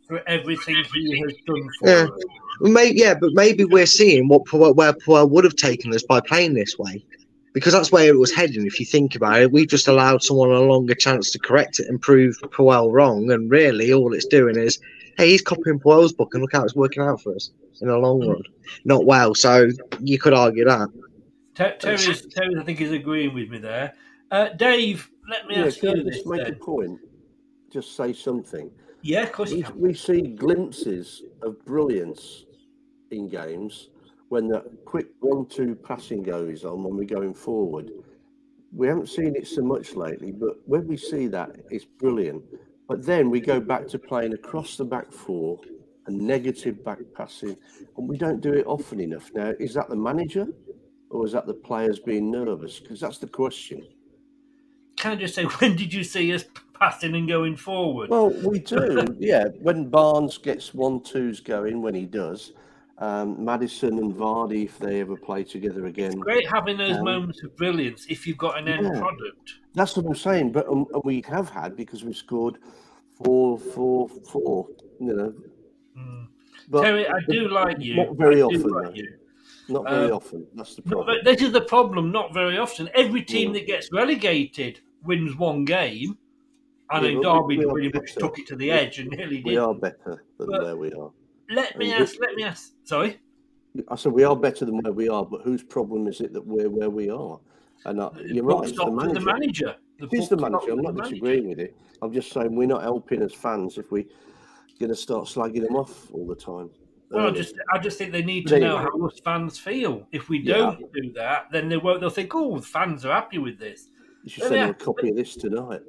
for everything he has done for yeah. us. Maybe, yeah, but maybe we're seeing what where Puel would have taken us by playing this way, because that's where it was heading. If you think about it, we've just allowed someone a longer chance to correct it and prove Puel wrong, and really all it's doing is, hey, he's copying Puel's book, and look how it's working out for us in the long run. Not well, so you could argue that. Terry's, Terry, I think, is agreeing with me there. Uh, Dave, let me yeah, ask you this. Just make then. a point. Just say something. Yeah, of course we, we see glimpses of brilliance in games when that quick one-two passing goes on when we're going forward. We haven't seen it so much lately, but when we see that, it's brilliant. But then we go back to playing across the back four and negative back passing, and we don't do it often enough. Now, is that the manager or is that the players being nervous? Because that's the question. Can I just say, when did you see us passing and going forward. Well, we do, yeah. When Barnes gets one twos going, when he does, um, Maddison and Vardy, if they ever play together again. It's great having those um, moments of brilliance if you've got an end yeah, product. That's what I'm saying. But um, we have had because we've scored four, four, four. You know. Mm. But Terry, I do like you. Not very often. Like not very um, often. That's the problem. This is the problem. Not very often. Every team yeah. that gets relegated wins one game. I know yeah, Derby we, pretty much took it to the edge and nearly did. We are better than but where we are. Let me ask. Let me ask. Sorry. I said we are better than where we are, but whose problem is it that we're where we are? And uh, you're right. It's the manager. The manager. The it is the manager. I'm not disagreeing with it. I'm just saying we're not helping as fans if we're going to start slagging them off all the time. Well, I just I just think they need to know how us fans feel. If we don't yeah. do that, then they won't. They'll think, "Oh, the fans are happy with this." You should send them a copy of this tonight.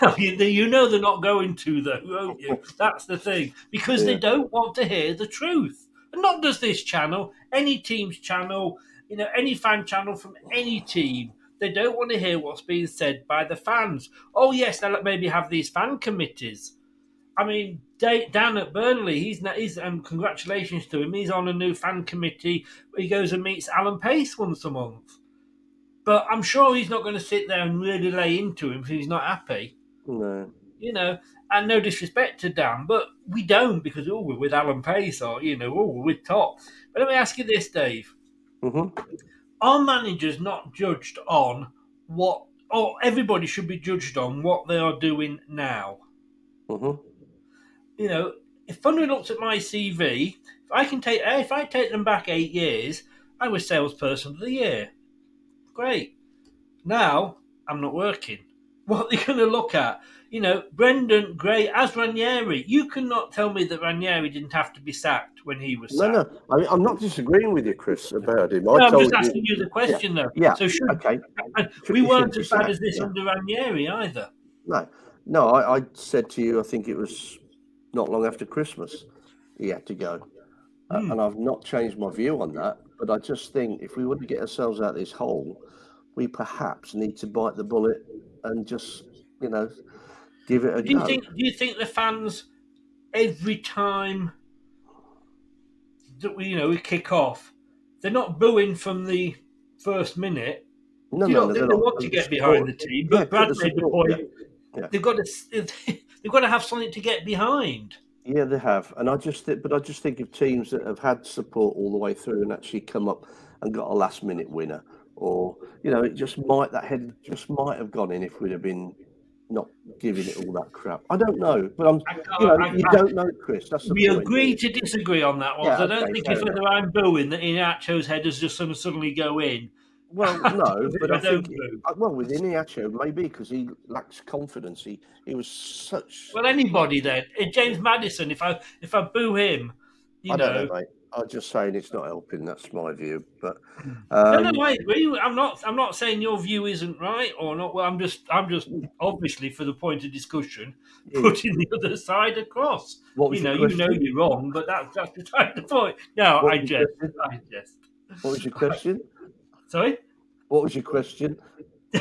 Well, you, you, know they're not going to, though, won't you? That's the thing. Because yeah. they don't want to hear the truth. And not just this channel, any team's channel, you know, any fan channel from any team. They don't want to hear what's being said by the fans. Oh, yes, they'll maybe have these fan committees. I mean, Dan at Burnley, he's, he's and congratulations to him. He's on a new fan committee. He goes and meets Alan Pace once a month. But I'm sure he's not going to sit there and really lay into him if he's not happy. No. You know, and no disrespect to Dan, but we don't because oh, we're with Alan Pace or you know, oh, we're with Top. But let me ask you this, Dave: mm-hmm. Are managers not judged on what? Or everybody should be judged on what they are doing now. Mm-hmm. You know, if somebody looks at my CV, if I can take, if I take them back eight years, I was salesperson of the year. Great. Now I'm not working. What are they going to look at? You know, Brendan Gray as Ranieri. You cannot tell me that Ranieri didn't have to be sacked when he was sacked. No, no. I mean, I'm not disagreeing with you, Chris, about him. I no, I'm just asking you, you the question, yeah, though. Yeah. So should, okay. we weren't as bad as this yeah. under Ranieri either. No. No, I, I said to you, I think it was not long after Christmas, he had to go, Uh, Hmm. and I've not changed my view on that. But I just think if we want to get ourselves out of this hole, we perhaps need to bite the bullet and just, you know, give it a Do you go. think? Do you think the fans every time that we, you know, we kick off, they're not booing from the first minute? No, you no, not no, think they're they not. want to get behind the team? But put Brad the made the point. yeah. They've got to. They've got to have something to get behind. Yeah, they have, and I just think, but I just think of teams that have had support all the way through and actually come up and got a last minute winner, or you know, it just might that head just might have gone in if we'd have been not giving it all that crap. I don't know, but I'm, you know, you don't know, Chris. We point. agree to disagree on that one. Yeah, I don't okay, think if whether I'm booing that Iheanacho's headers just suddenly go in. Well, no, but I don't think boo. uh, well with Iheanacho maybe because he lacks confidence. He he was such. Well, anybody then. Uh, James Maddison. If I if I boo him, you I know. don't know, mate. I'm just saying it's not helping. That's my view. But no, um, no, I agree. I'm not. I'm not saying your view isn't right or not. Well, I'm just. I'm just obviously for the point of discussion, Yeah. putting the other side across. What was you know, your you know you're wrong, but that's that's beside the point. No, What I was your jest. I jest. what was your question? Sorry. What was your question?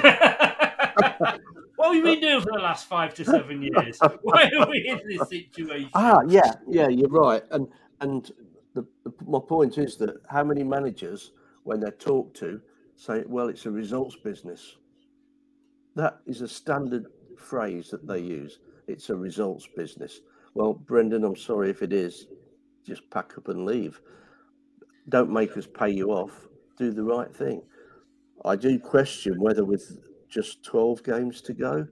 What have you been doing for the last five to seven years? Why are we in this situation? Ah, yeah, yeah, you're right. And and the, the my point is that how many managers, when they're talked to, say, "Well, it's a results business." That is a standard phrase that they use. It's a results business. Well, Brendan, I'm sorry if it is. Just pack up and leave. Don't make us pay you off. Do the right thing. I do question whether with just 12 games to go,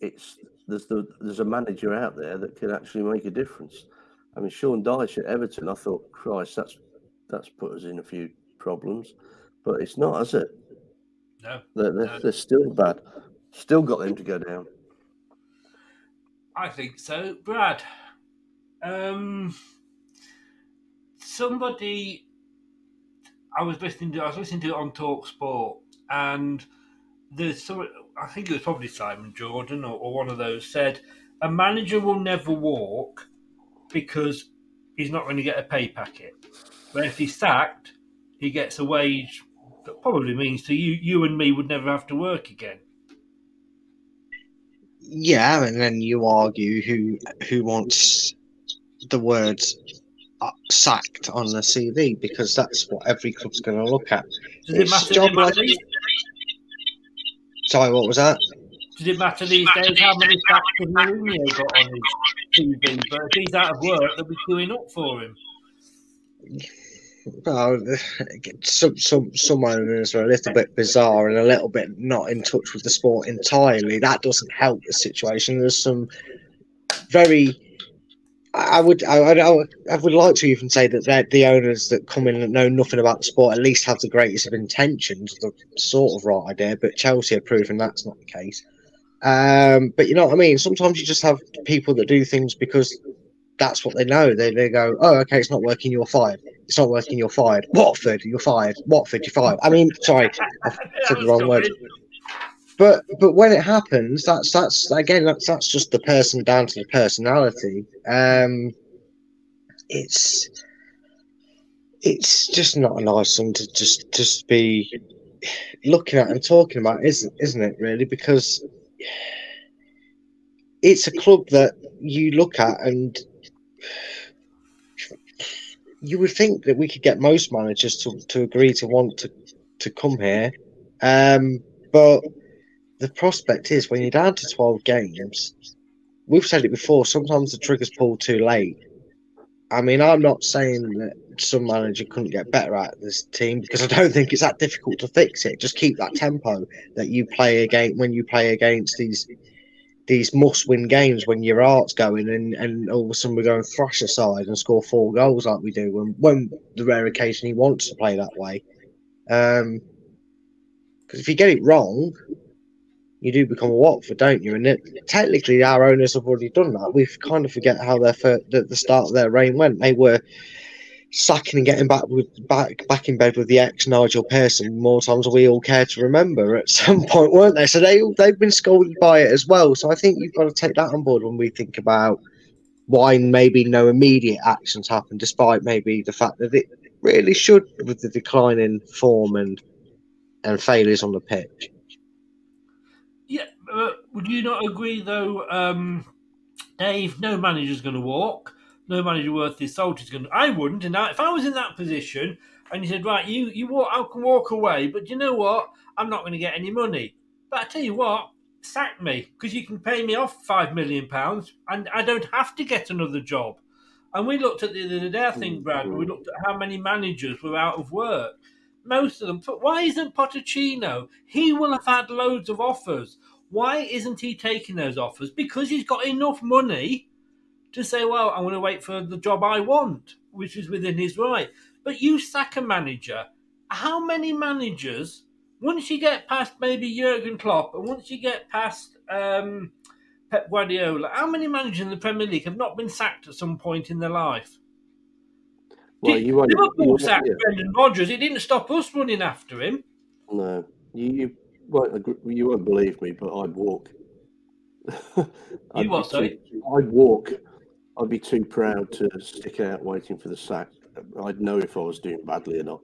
it's there's the there's a manager out there that can actually make a difference. I mean, Sean Dyche at Everton, I thought, Christ, that's that's put us in a few problems, but it's not, has it? No. They're, they're, No. they're still bad. Still got them to go down. I think so, Brad. Um, somebody, I was listening to. I was listening to it on Talk Sport, and there's some. I think it was probably Simon Jordan or, or one of those said a manager will never walk because he's not going to get a pay packet. But if he's sacked, he gets a wage that probably means to you, you and me would never have to work again. Yeah, and then you argue who who wants the words sacked on the CV because that's what every club's going to look at. Does it matter? job Does it matter, like- Sorry, what was that? does it matter these days how many sacks Mourinho got on his TV? But if he's out of work, they'll be queuing up for him. Well, some some some owners are a little bit bizarre and a little bit not in touch with the sport entirely. That doesn't help the situation. There's some very. I would I I I would like to even say that the owners that come in and know nothing about the sport at least have the greatest of intentions, the sort of right idea. But Chelsea are proving that's not the case. Um, but you know what I mean. Sometimes you just have people that do things because that's what they know. They they go, oh, okay, it's not working. You're fired. It's not working. You're fired. Watford, you're fired. Watford, you're fired. I mean, sorry, I said the wrong word. But but when it happens, that's that's again that's that's just the person down to the personality. Um, it's it's just not a nice thing to just just be looking at and talking about, isn't isn't it? Really, because it's a club that you look at and you would think that we could get most managers to, to agree to want to, to come here. Um, but the prospect is when you're down to 12 games, we've said it before, sometimes the trigger's pulled too late. I mean, I'm not saying that some manager couldn't get better at this team because I don't think it's that difficult to fix it. Just keep that tempo that you play against when you play against these these must-win games when your heart's going and, and all of a sudden we go and thrash aside and score four goals like we do when, when the rare occasion he wants to play that way. Um, because if you get it wrong, you do become a Watford, don't you? And it, technically, our owners have already done that. We kind of forget how their fir- the, the start of their reign went. They were sacking and getting back with back back in bed with the ex Nigel Pearson more times than we all care to remember at some point, weren't they? So they they've been scolded by it as well. So I think you've got to take that on board when we think about why maybe no immediate actions happen, despite maybe the fact that it really should with the decline in form and and failures on the pitch. Uh, would you not agree though, um, Dave? No manager's going to walk. No manager worth his salt is going to. I wouldn't, and if I was in that position, and you said, right, you you walk, I can walk away, but you know what? I'm not going to get any money. But I tell you what, sack me because you can pay me off five million pounds, and I don't have to get another job. And we looked at the other day, I think, Brad. We looked at how many managers were out of work. Most of them. Why isn't Pochettino? He will have had loads of offers. Why isn't he taking those offers? Because he's got enough money to say, well, I'm going to wait for the job I want, which is within his right. But you sack a manager. How many managers, once you get past maybe Jurgen Klopp, and once you get past um, Pep Guardiola, how many managers in the Premier League have not been sacked at some point in their life? Well, Did, you won't, Liverpool you, sacked. Brendan Rodgers. It didn't stop us running after him. No, you, you won't agree, you won't believe me, but I'd walk. I'd what, be sorry? too- I'd walk. I'd be too proud to stick out waiting for the sack. I'd know if I was doing badly or not.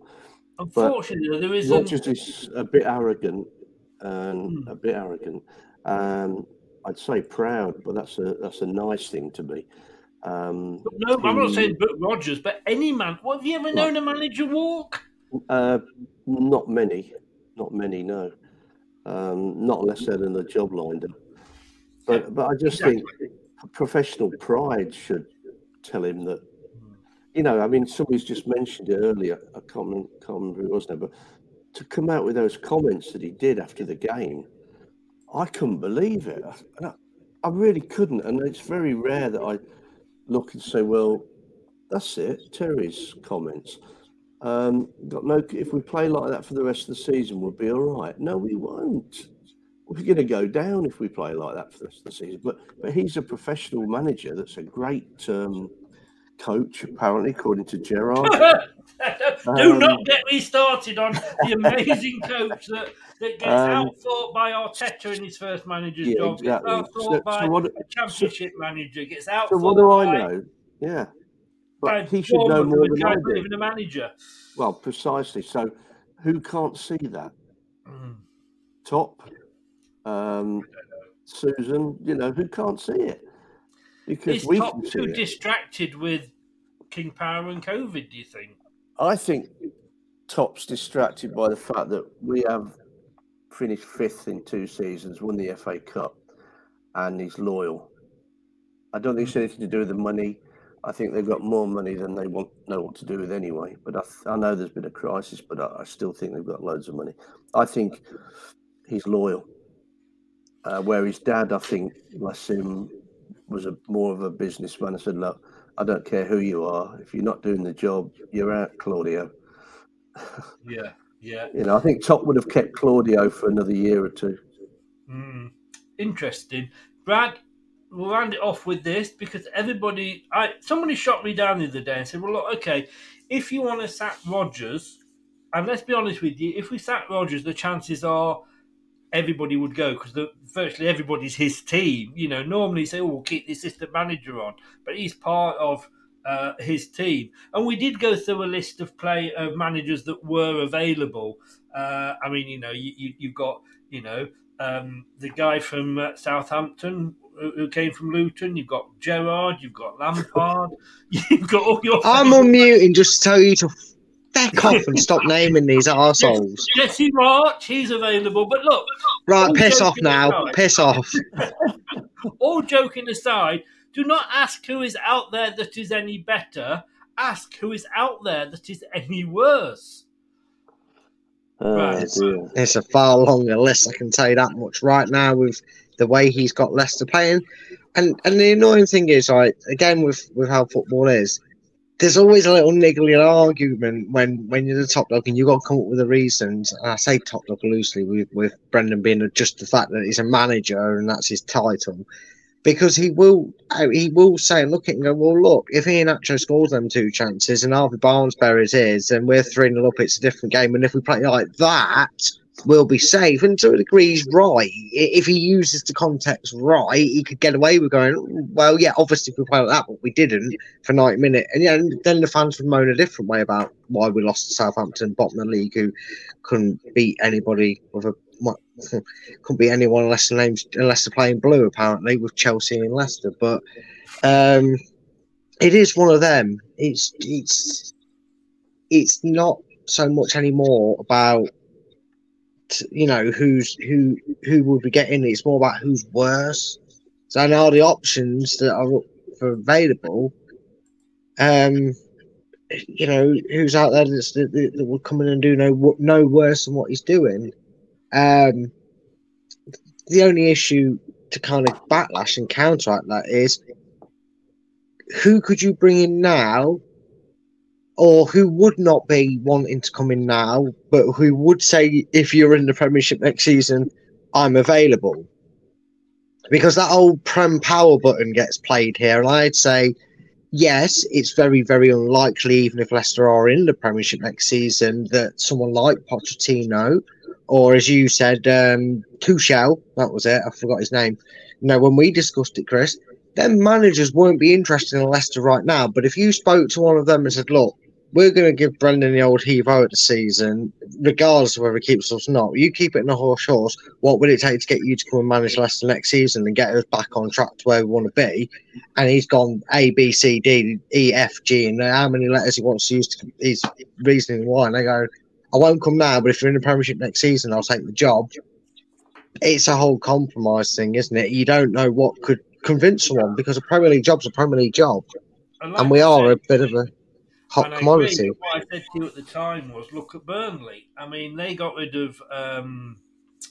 Unfortunately, there isn't. Rodgers is a bit arrogant and Hmm. a bit arrogant. Um, I'd say proud, but that's a that's a nice thing to be. Um, No, I'm not saying Brooke Rodgers, but any man. What have you ever known a manager walk? Uh, not many, not many. No, um, not unless they're in the job lined up. But but I just think professional pride should tell him that. You know, I mean, somebody's just mentioned it earlier. I can't, remember- can't remember who it was now, but to come out with those comments that he did after the game, I couldn't believe it. I, I really couldn't, and it's very rare that I look and say, "Well, that's it." Terry's comments. Um, got no. If we play like that for the rest of the season, we'll be all right. No, we won't. We're going to go down if we play like that for the rest of the season. But but he's a professional manager. That's a great um, coach, apparently, according to Gerard. Do Um, not get me started on the amazing coach that, that gets Um, outthought by Arteta in his first manager's Yeah, job, exactly. gets outthought So- so by what- a championship manager, gets outthought So what do I know? Yeah, but he should know more than I do. even a manager. Well, precisely. So, who can't see that? Mm. Top, um, Susan. You know who can't see it because Is we top can see too it. distracted with King Power and COVID, do you think? I think Top's distracted by the fact that we have finished fifth in two seasons, won the FA Cup, and he's loyal. I don't think it's anything to do with the money. I think they've got more money than they want know what to do with anyway. But I, th- I know there's been a crisis, but I, I still think they've got loads of money. I think he's loyal. Uh, where his dad, I think, bless him, was a more of a businessman. I said, look, I don't care who you are. If you're not doing the job, you're out, Claudio. Yeah, yeah. You know, I think Top would have kept Claudio for another year or two. Mm, interesting. Brad, we'll round it off with this because everybody, I somebody shot me down the other day and said, "Well, look, okay, if you want to sack Rodgers, and let's be honest with you, if we sack Rodgers, the chances are everybody would go because virtually everybody's his team. You know, normally you say, "Oh, we'll keep the assistant manager on," but he's part of uh, his team. And we did go through a list of play of managers that were available. Uh, I mean, you know, you, you, you've got, you know, um, the guy from uh, Southampton who who came from Luton. You've got Gerard. You've got Lampard. You've got all your. I'm unmuting just to tell you to feck off and stop naming these arseholes. Jesse Marsch. He's available. But look, Right, piss off now. aside- Piss off. all joking aside, do not ask who is out there that is any better. Ask who is out there that is any worse. Oh, It's, dear. it's a far longer list, I can tell you that much right now with the way he's got Leicester playing. And and the annoying thing is, right, again with, with how football is, there's always a little niggly argument when, when you're the top dog and you've got to come up with the reasons. And I say top dog loosely with, with Brendan being just the fact that he's a manager and that's his title. Because he will uh, he will say look at and go well look if Iheanacho scores them two chances and Harvey Barnes buries his and we're three 0 up it's a different game. And if we play like that we'll be safe. And to a degree he's right. If he uses the context right he could get away with going well yeah obviously if we play like that but we didn't for 90 minutes and yeah then the fans would moan a different way about why we lost to Southampton bottom of the league who couldn't beat anybody with a couldn't be anyone unless the names unless they're playing blue apparently with Chelsea and Leicester. But um, it is one of them. It's it's it's not so much anymore about you know who's who who would be getting. it. It's more about who's worse. So now the options that are for available. Um, you know who's out there that's, that, that will come in and do no no worse than what he's doing. Um, the only issue to kind of backlash and counteract that is who could you bring in now or who would not be wanting to come in now, but who would say, if you're in the Premiership next season, I'm available? Because that old Prem power button gets played here, and I'd say, yes, it's very, very unlikely, even if Leicester are in the Premiership next season, that someone like Pochettino or as you said, um, Tuchel, that was it. I forgot his name. Now, when we discussed it, Chris, then managers won't be interested in Leicester right now. But if you spoke to one of them and said, "Look, we're going to give Brendan the old heave out the season, regardless of whether he keeps us or not. You keep it in a horse horse. What would it take to get you to come and manage Leicester next season and get us back on track to where we want to be? And he's gone A, B, C, D, E, F, G, and how many letters he wants to use to his reasoning why. And they go, I won't come now, but if you're in the Premiership next season, I'll take the job. It's a whole compromise thing, isn't it? You don't know what could convince someone because a Premier League job's a Premier League job, like and we are a bit of a hot commodity. What I said to you at the time was, look at Burnley. I mean, they got rid of um,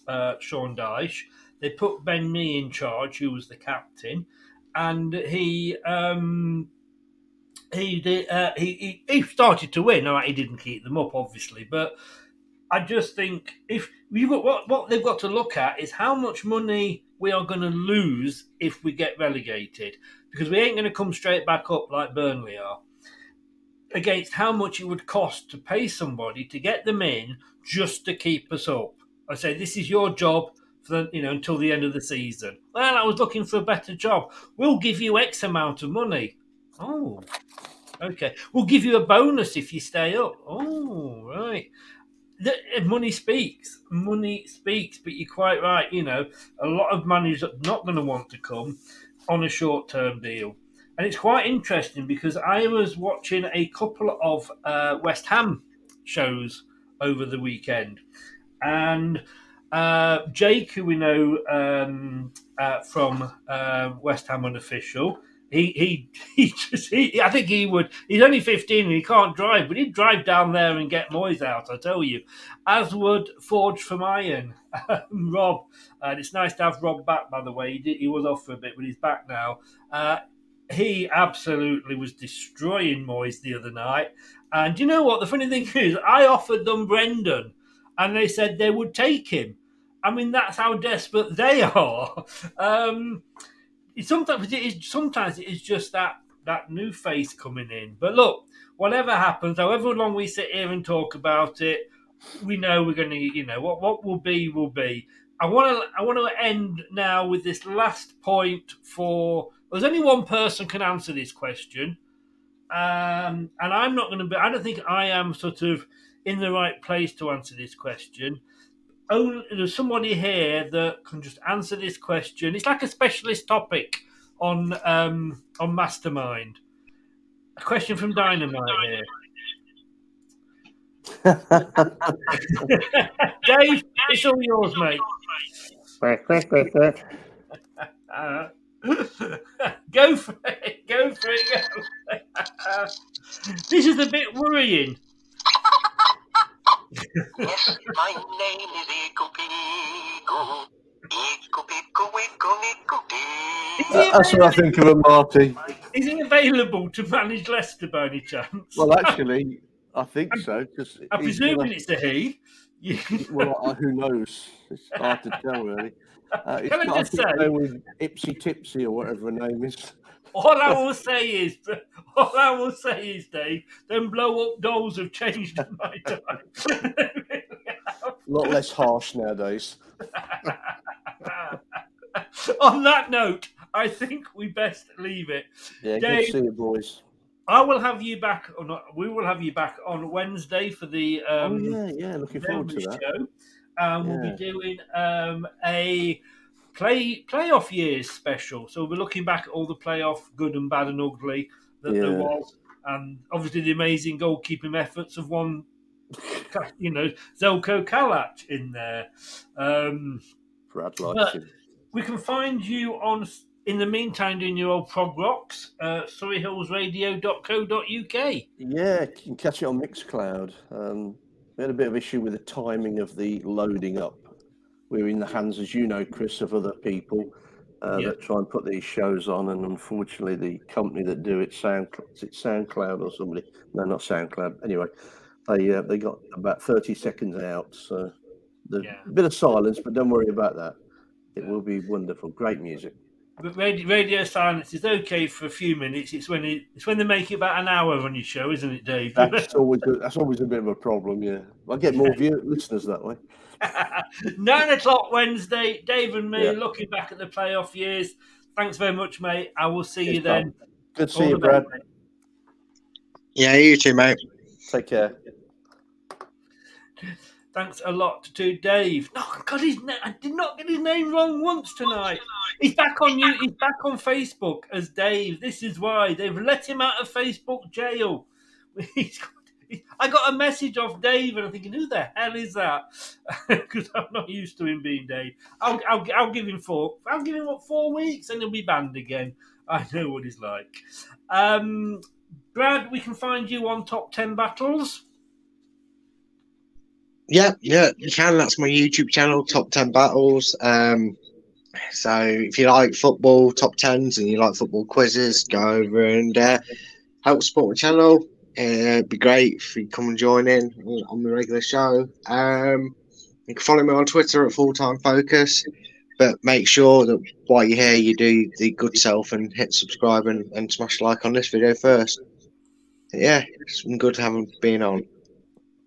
uh, Sean Dyche. They put Ben Mee in charge, who was the captain, and he um, he did. Uh, he, he, he started to win. All right, he didn't keep them up, obviously, but I just think if you got what what they've got to look at is how much money we are going to lose if we get relegated, because we ain't going to come straight back up like Burnley are. Against how much it would cost to pay somebody to get them in just to keep us up. I say this is your job for you know until the end of the season. Well, I was looking for a better job. We'll give you X amount of money. Oh, okay. We'll give you a bonus if you stay up. Oh, right. The, eh, money speaks. Money speaks, but you're quite right. You know, a lot of money's not going to want to come on a short term deal. And it's quite interesting because I was watching a couple of uh, West Ham shows over the weekend. And uh, Jake, who we know um, uh, from uh, West Ham Unofficial, he he he just he, I think he would. He's only fifteen and he can't drive, but he'd drive down there and get Moyes out. I tell you, as would Forge from Iron, Rob. And it's nice to have Rob back. By the way, he did, he was off for a bit, but he's back now. Uh, he absolutely was destroying Moyes the other night. And you know what? The funny thing is, I offered them Brendan, and they said they would take him. I mean, that's how desperate they are. Um, sometimes it is sometimes it is just that that new face coming in. But look, whatever happens, however long we sit here and talk about it, we know we're going to, you know, what what will be will be. I want to I want to end now with this last point for. There's only one person can answer this question, um, and I'm not going to be. I don't think I am sort of in the right place to answer this question only there's somebody here that can just answer this question. It's like a specialist topic on um, on Mastermind. A question from Dynamite here. Dave, it's all yours, mate. uh, go for it. Go for it. Go. For it. this is a bit worrying yes, my name is Ico Pico. Ico Pico, Ico, Ico That's what I think of a Marty. Is he available to manage Leicester by any chance? Well, actually, I think so. Cause I'm presuming it's a he. well, uh, who knows? It's hard to tell, really. Uh, it's Can I just to say- with Ipsy Tipsy or whatever her name is. All I will say is, all I will say is, Dave, them blow up dolls have changed in my time. A lot less harsh nowadays. On that note, I think we best leave it. Yeah, good Dave, to see you, boys. I will have you back, or not, we will have you back on Wednesday for the um, oh, yeah, yeah, looking forward to that. show. Um, We'll be doing um, a play playoff years special. So we'll be looking back at all the playoff, good and bad and ugly that there was, and obviously the amazing goalkeeping efforts of one, you know, Zeljko Kalac in there. Um, Brad we can find you on. In the meantime, doing your old prog rocks, uh, surreyhillsradio.co.uk. Yeah, you can catch it on Mixcloud. Um, we had a bit of issue with the timing of the loading up. We were in the hands, as you know, Chris, of other people uh, Yeah. that try and put these shows on, and unfortunately, the company that do it, Sound, is it SoundCloud or somebody? No, not SoundCloud. Anyway, they uh, they got about thirty seconds out. So the a bit of silence, but don't worry about that. It will be wonderful. Great music. But radio, radio silence is okay for a few minutes. It's when it, it's when they make it about an hour on your show, isn't it, Dave? That's always a, that's always a bit of a problem. Yeah, I get more view listeners that way. Nine o'clock Wednesday. Dave and me Yeah. looking back at the playoff years. Thanks very much, mate. I will see Cheers, you then. pal. Good to see you, the best, Brad. Yeah, you too, mate. Take care. Thanks a lot to Dave. No, I his. Na- I did not get his name wrong once tonight. He's back on you. He's back on Facebook as Dave. This is why they've let him out of Facebook jail. He's got- I got a message off Dave, and I'm thinking, who the hell is that? Because I'm not used to him being Dave. I'll, I'll, I'll give him four. I'll give him what four weeks, and he'll be banned again. I know what he's like. Um, Brad, we can find you on Top Ten Battles. Yeah, yeah, you can. That's my YouTube channel, Top 10 Battles. Um, so if you like football, top 10s, and you like football quizzes, go over and uh, help support the channel. Uh, it'd be great if you come and join in on the regular show. Um, you can follow me on Twitter at Full Time Focus, but make sure that while you're here, you do the good self and hit subscribe and, and smash like on this video first. Yeah, it's been good having been on.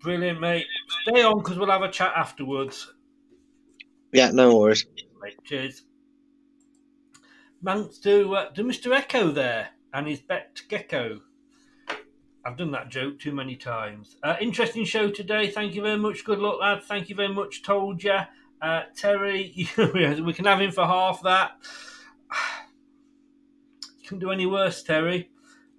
Brilliant, mate. Stay on because we'll have a chat afterwards. Yeah, no worries. Right, cheers. Thanks to, uh, to Mr. Echo there and his Bet Gecko. I've done that joke too many times. Uh, interesting show today. Thank you very much. Good luck, lad. Thank you very much. Told ya. Uh, Terry, we can have him for half that. Couldn't do any worse, Terry.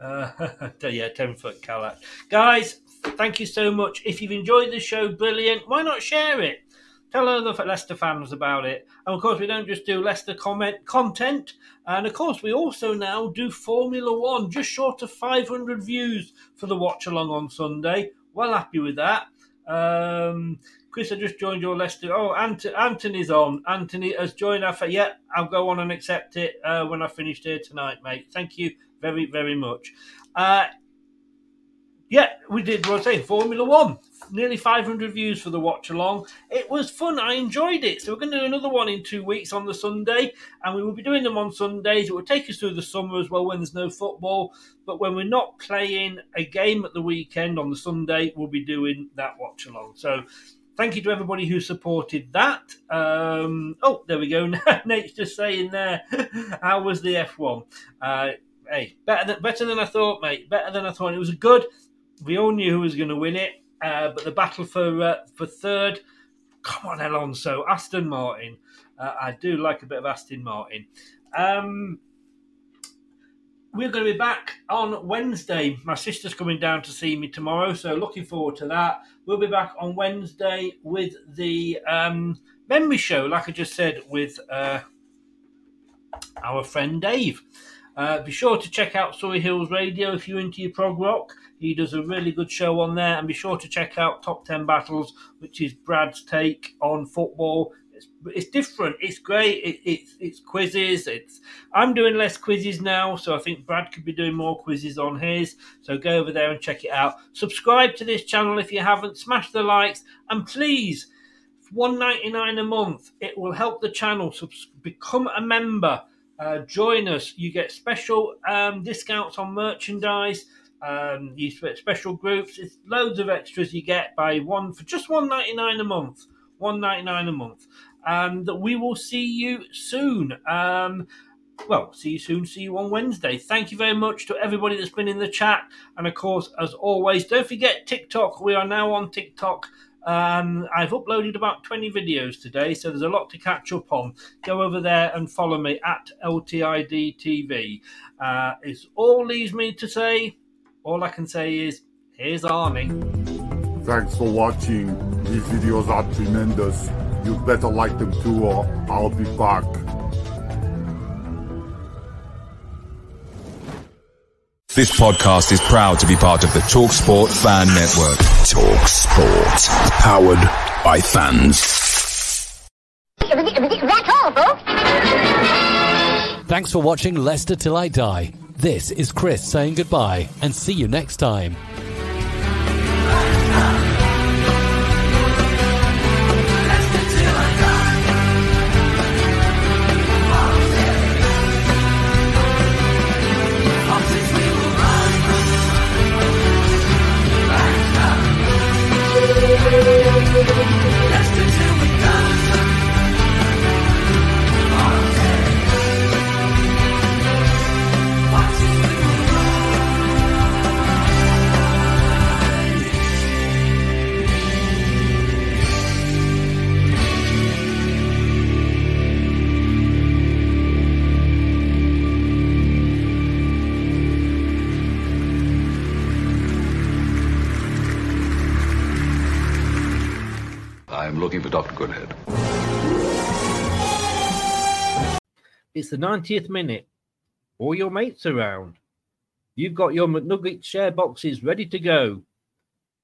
Uh, yeah, 10 foot Kalac. Guys, thank you so much. If you've enjoyed the show, brilliant. Why not share it? Tell other Leicester fans about it. And of course, we don't just do Leicester comment content. And of course, we also now do Formula One, just short of 500 views for the watch along on Sunday. Well happy with that. Um, Chris, I just joined your Leicester. Oh, Ant- Anthony's on. Anthony has joined. Fa- yeah, I'll go on and accept it uh, when I finished here tonight, mate. Thank you very, very much. Uh, yeah, we did. What I saying, Formula One. Nearly 500 views for the watch along. It was fun. I enjoyed it. So we're going to do another one in two weeks on the Sunday, and we will be doing them on Sundays. It will take us through the summer as well when there's no football. But when we're not playing a game at the weekend on the Sunday, we'll be doing that watch along. So thank you to everybody who supported that. Um, oh, there we go. Nate's just saying there, how was the F1? Uh, hey, better than, better than I thought, mate. Better than I thought. It was a good. We all knew who was going to win it, uh, but the battle for uh, for third. Come on, Alonso, Aston Martin. Uh, I do like a bit of Aston Martin. Um, we're going to be back on Wednesday. My sister's coming down to see me tomorrow, so looking forward to that. We'll be back on Wednesday with the um, memory show, like I just said, with uh, our friend Dave. Uh, be sure to check out Surrey Hills Radio if you're into your prog rock. He does a really good show on there. And be sure to check out Top 10 Battles, which is Brad's take on football. It's it's different. It's great. It, it's it's quizzes. It's I'm doing less quizzes now, so I think Brad could be doing more quizzes on his. So go over there and check it out. Subscribe to this channel if you haven't. Smash the likes and please, one ninety nine a month. It will help the channel. Subs- become a member. Uh, join us. You get special um, discounts on merchandise. Um, special groups. It's loads of extras you get by one for just one ninety nine a month. One ninety nine a month and we will see you soon. Um, well, see you soon. See you on Wednesday. Thank you very much to everybody that's been in the chat. And of course, as always, don't forget TikTok. We are now on TikTok. Um, I've uploaded about 20 videos today, so there's a lot to catch up on. Go over there and follow me at LTID Uh, it's all leaves me to say. All I can say is, here's Arnie. Thanks for watching. These videos are tremendous. You better like them too, or I'll be back. This podcast is proud to be part of the TalkSport Fan Network. TalkSport, powered by fans. That's all, folks. Thanks for watching Leicester Till I Die. This is Chris saying goodbye and see you next time. It's the 90th minute. All your mates around. You've got your McNugget share boxes ready to go.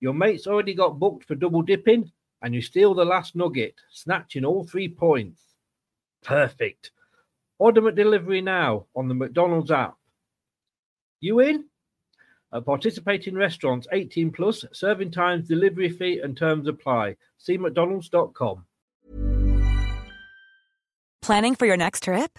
Your mates already got booked for double dipping, and you steal the last nugget, snatching all three points. Perfect. Order McDelivery now on the McDonald's app. You in? At participating restaurants 18 plus, serving times, delivery fee, and terms apply. See McDonald's.com. Planning for your next trip?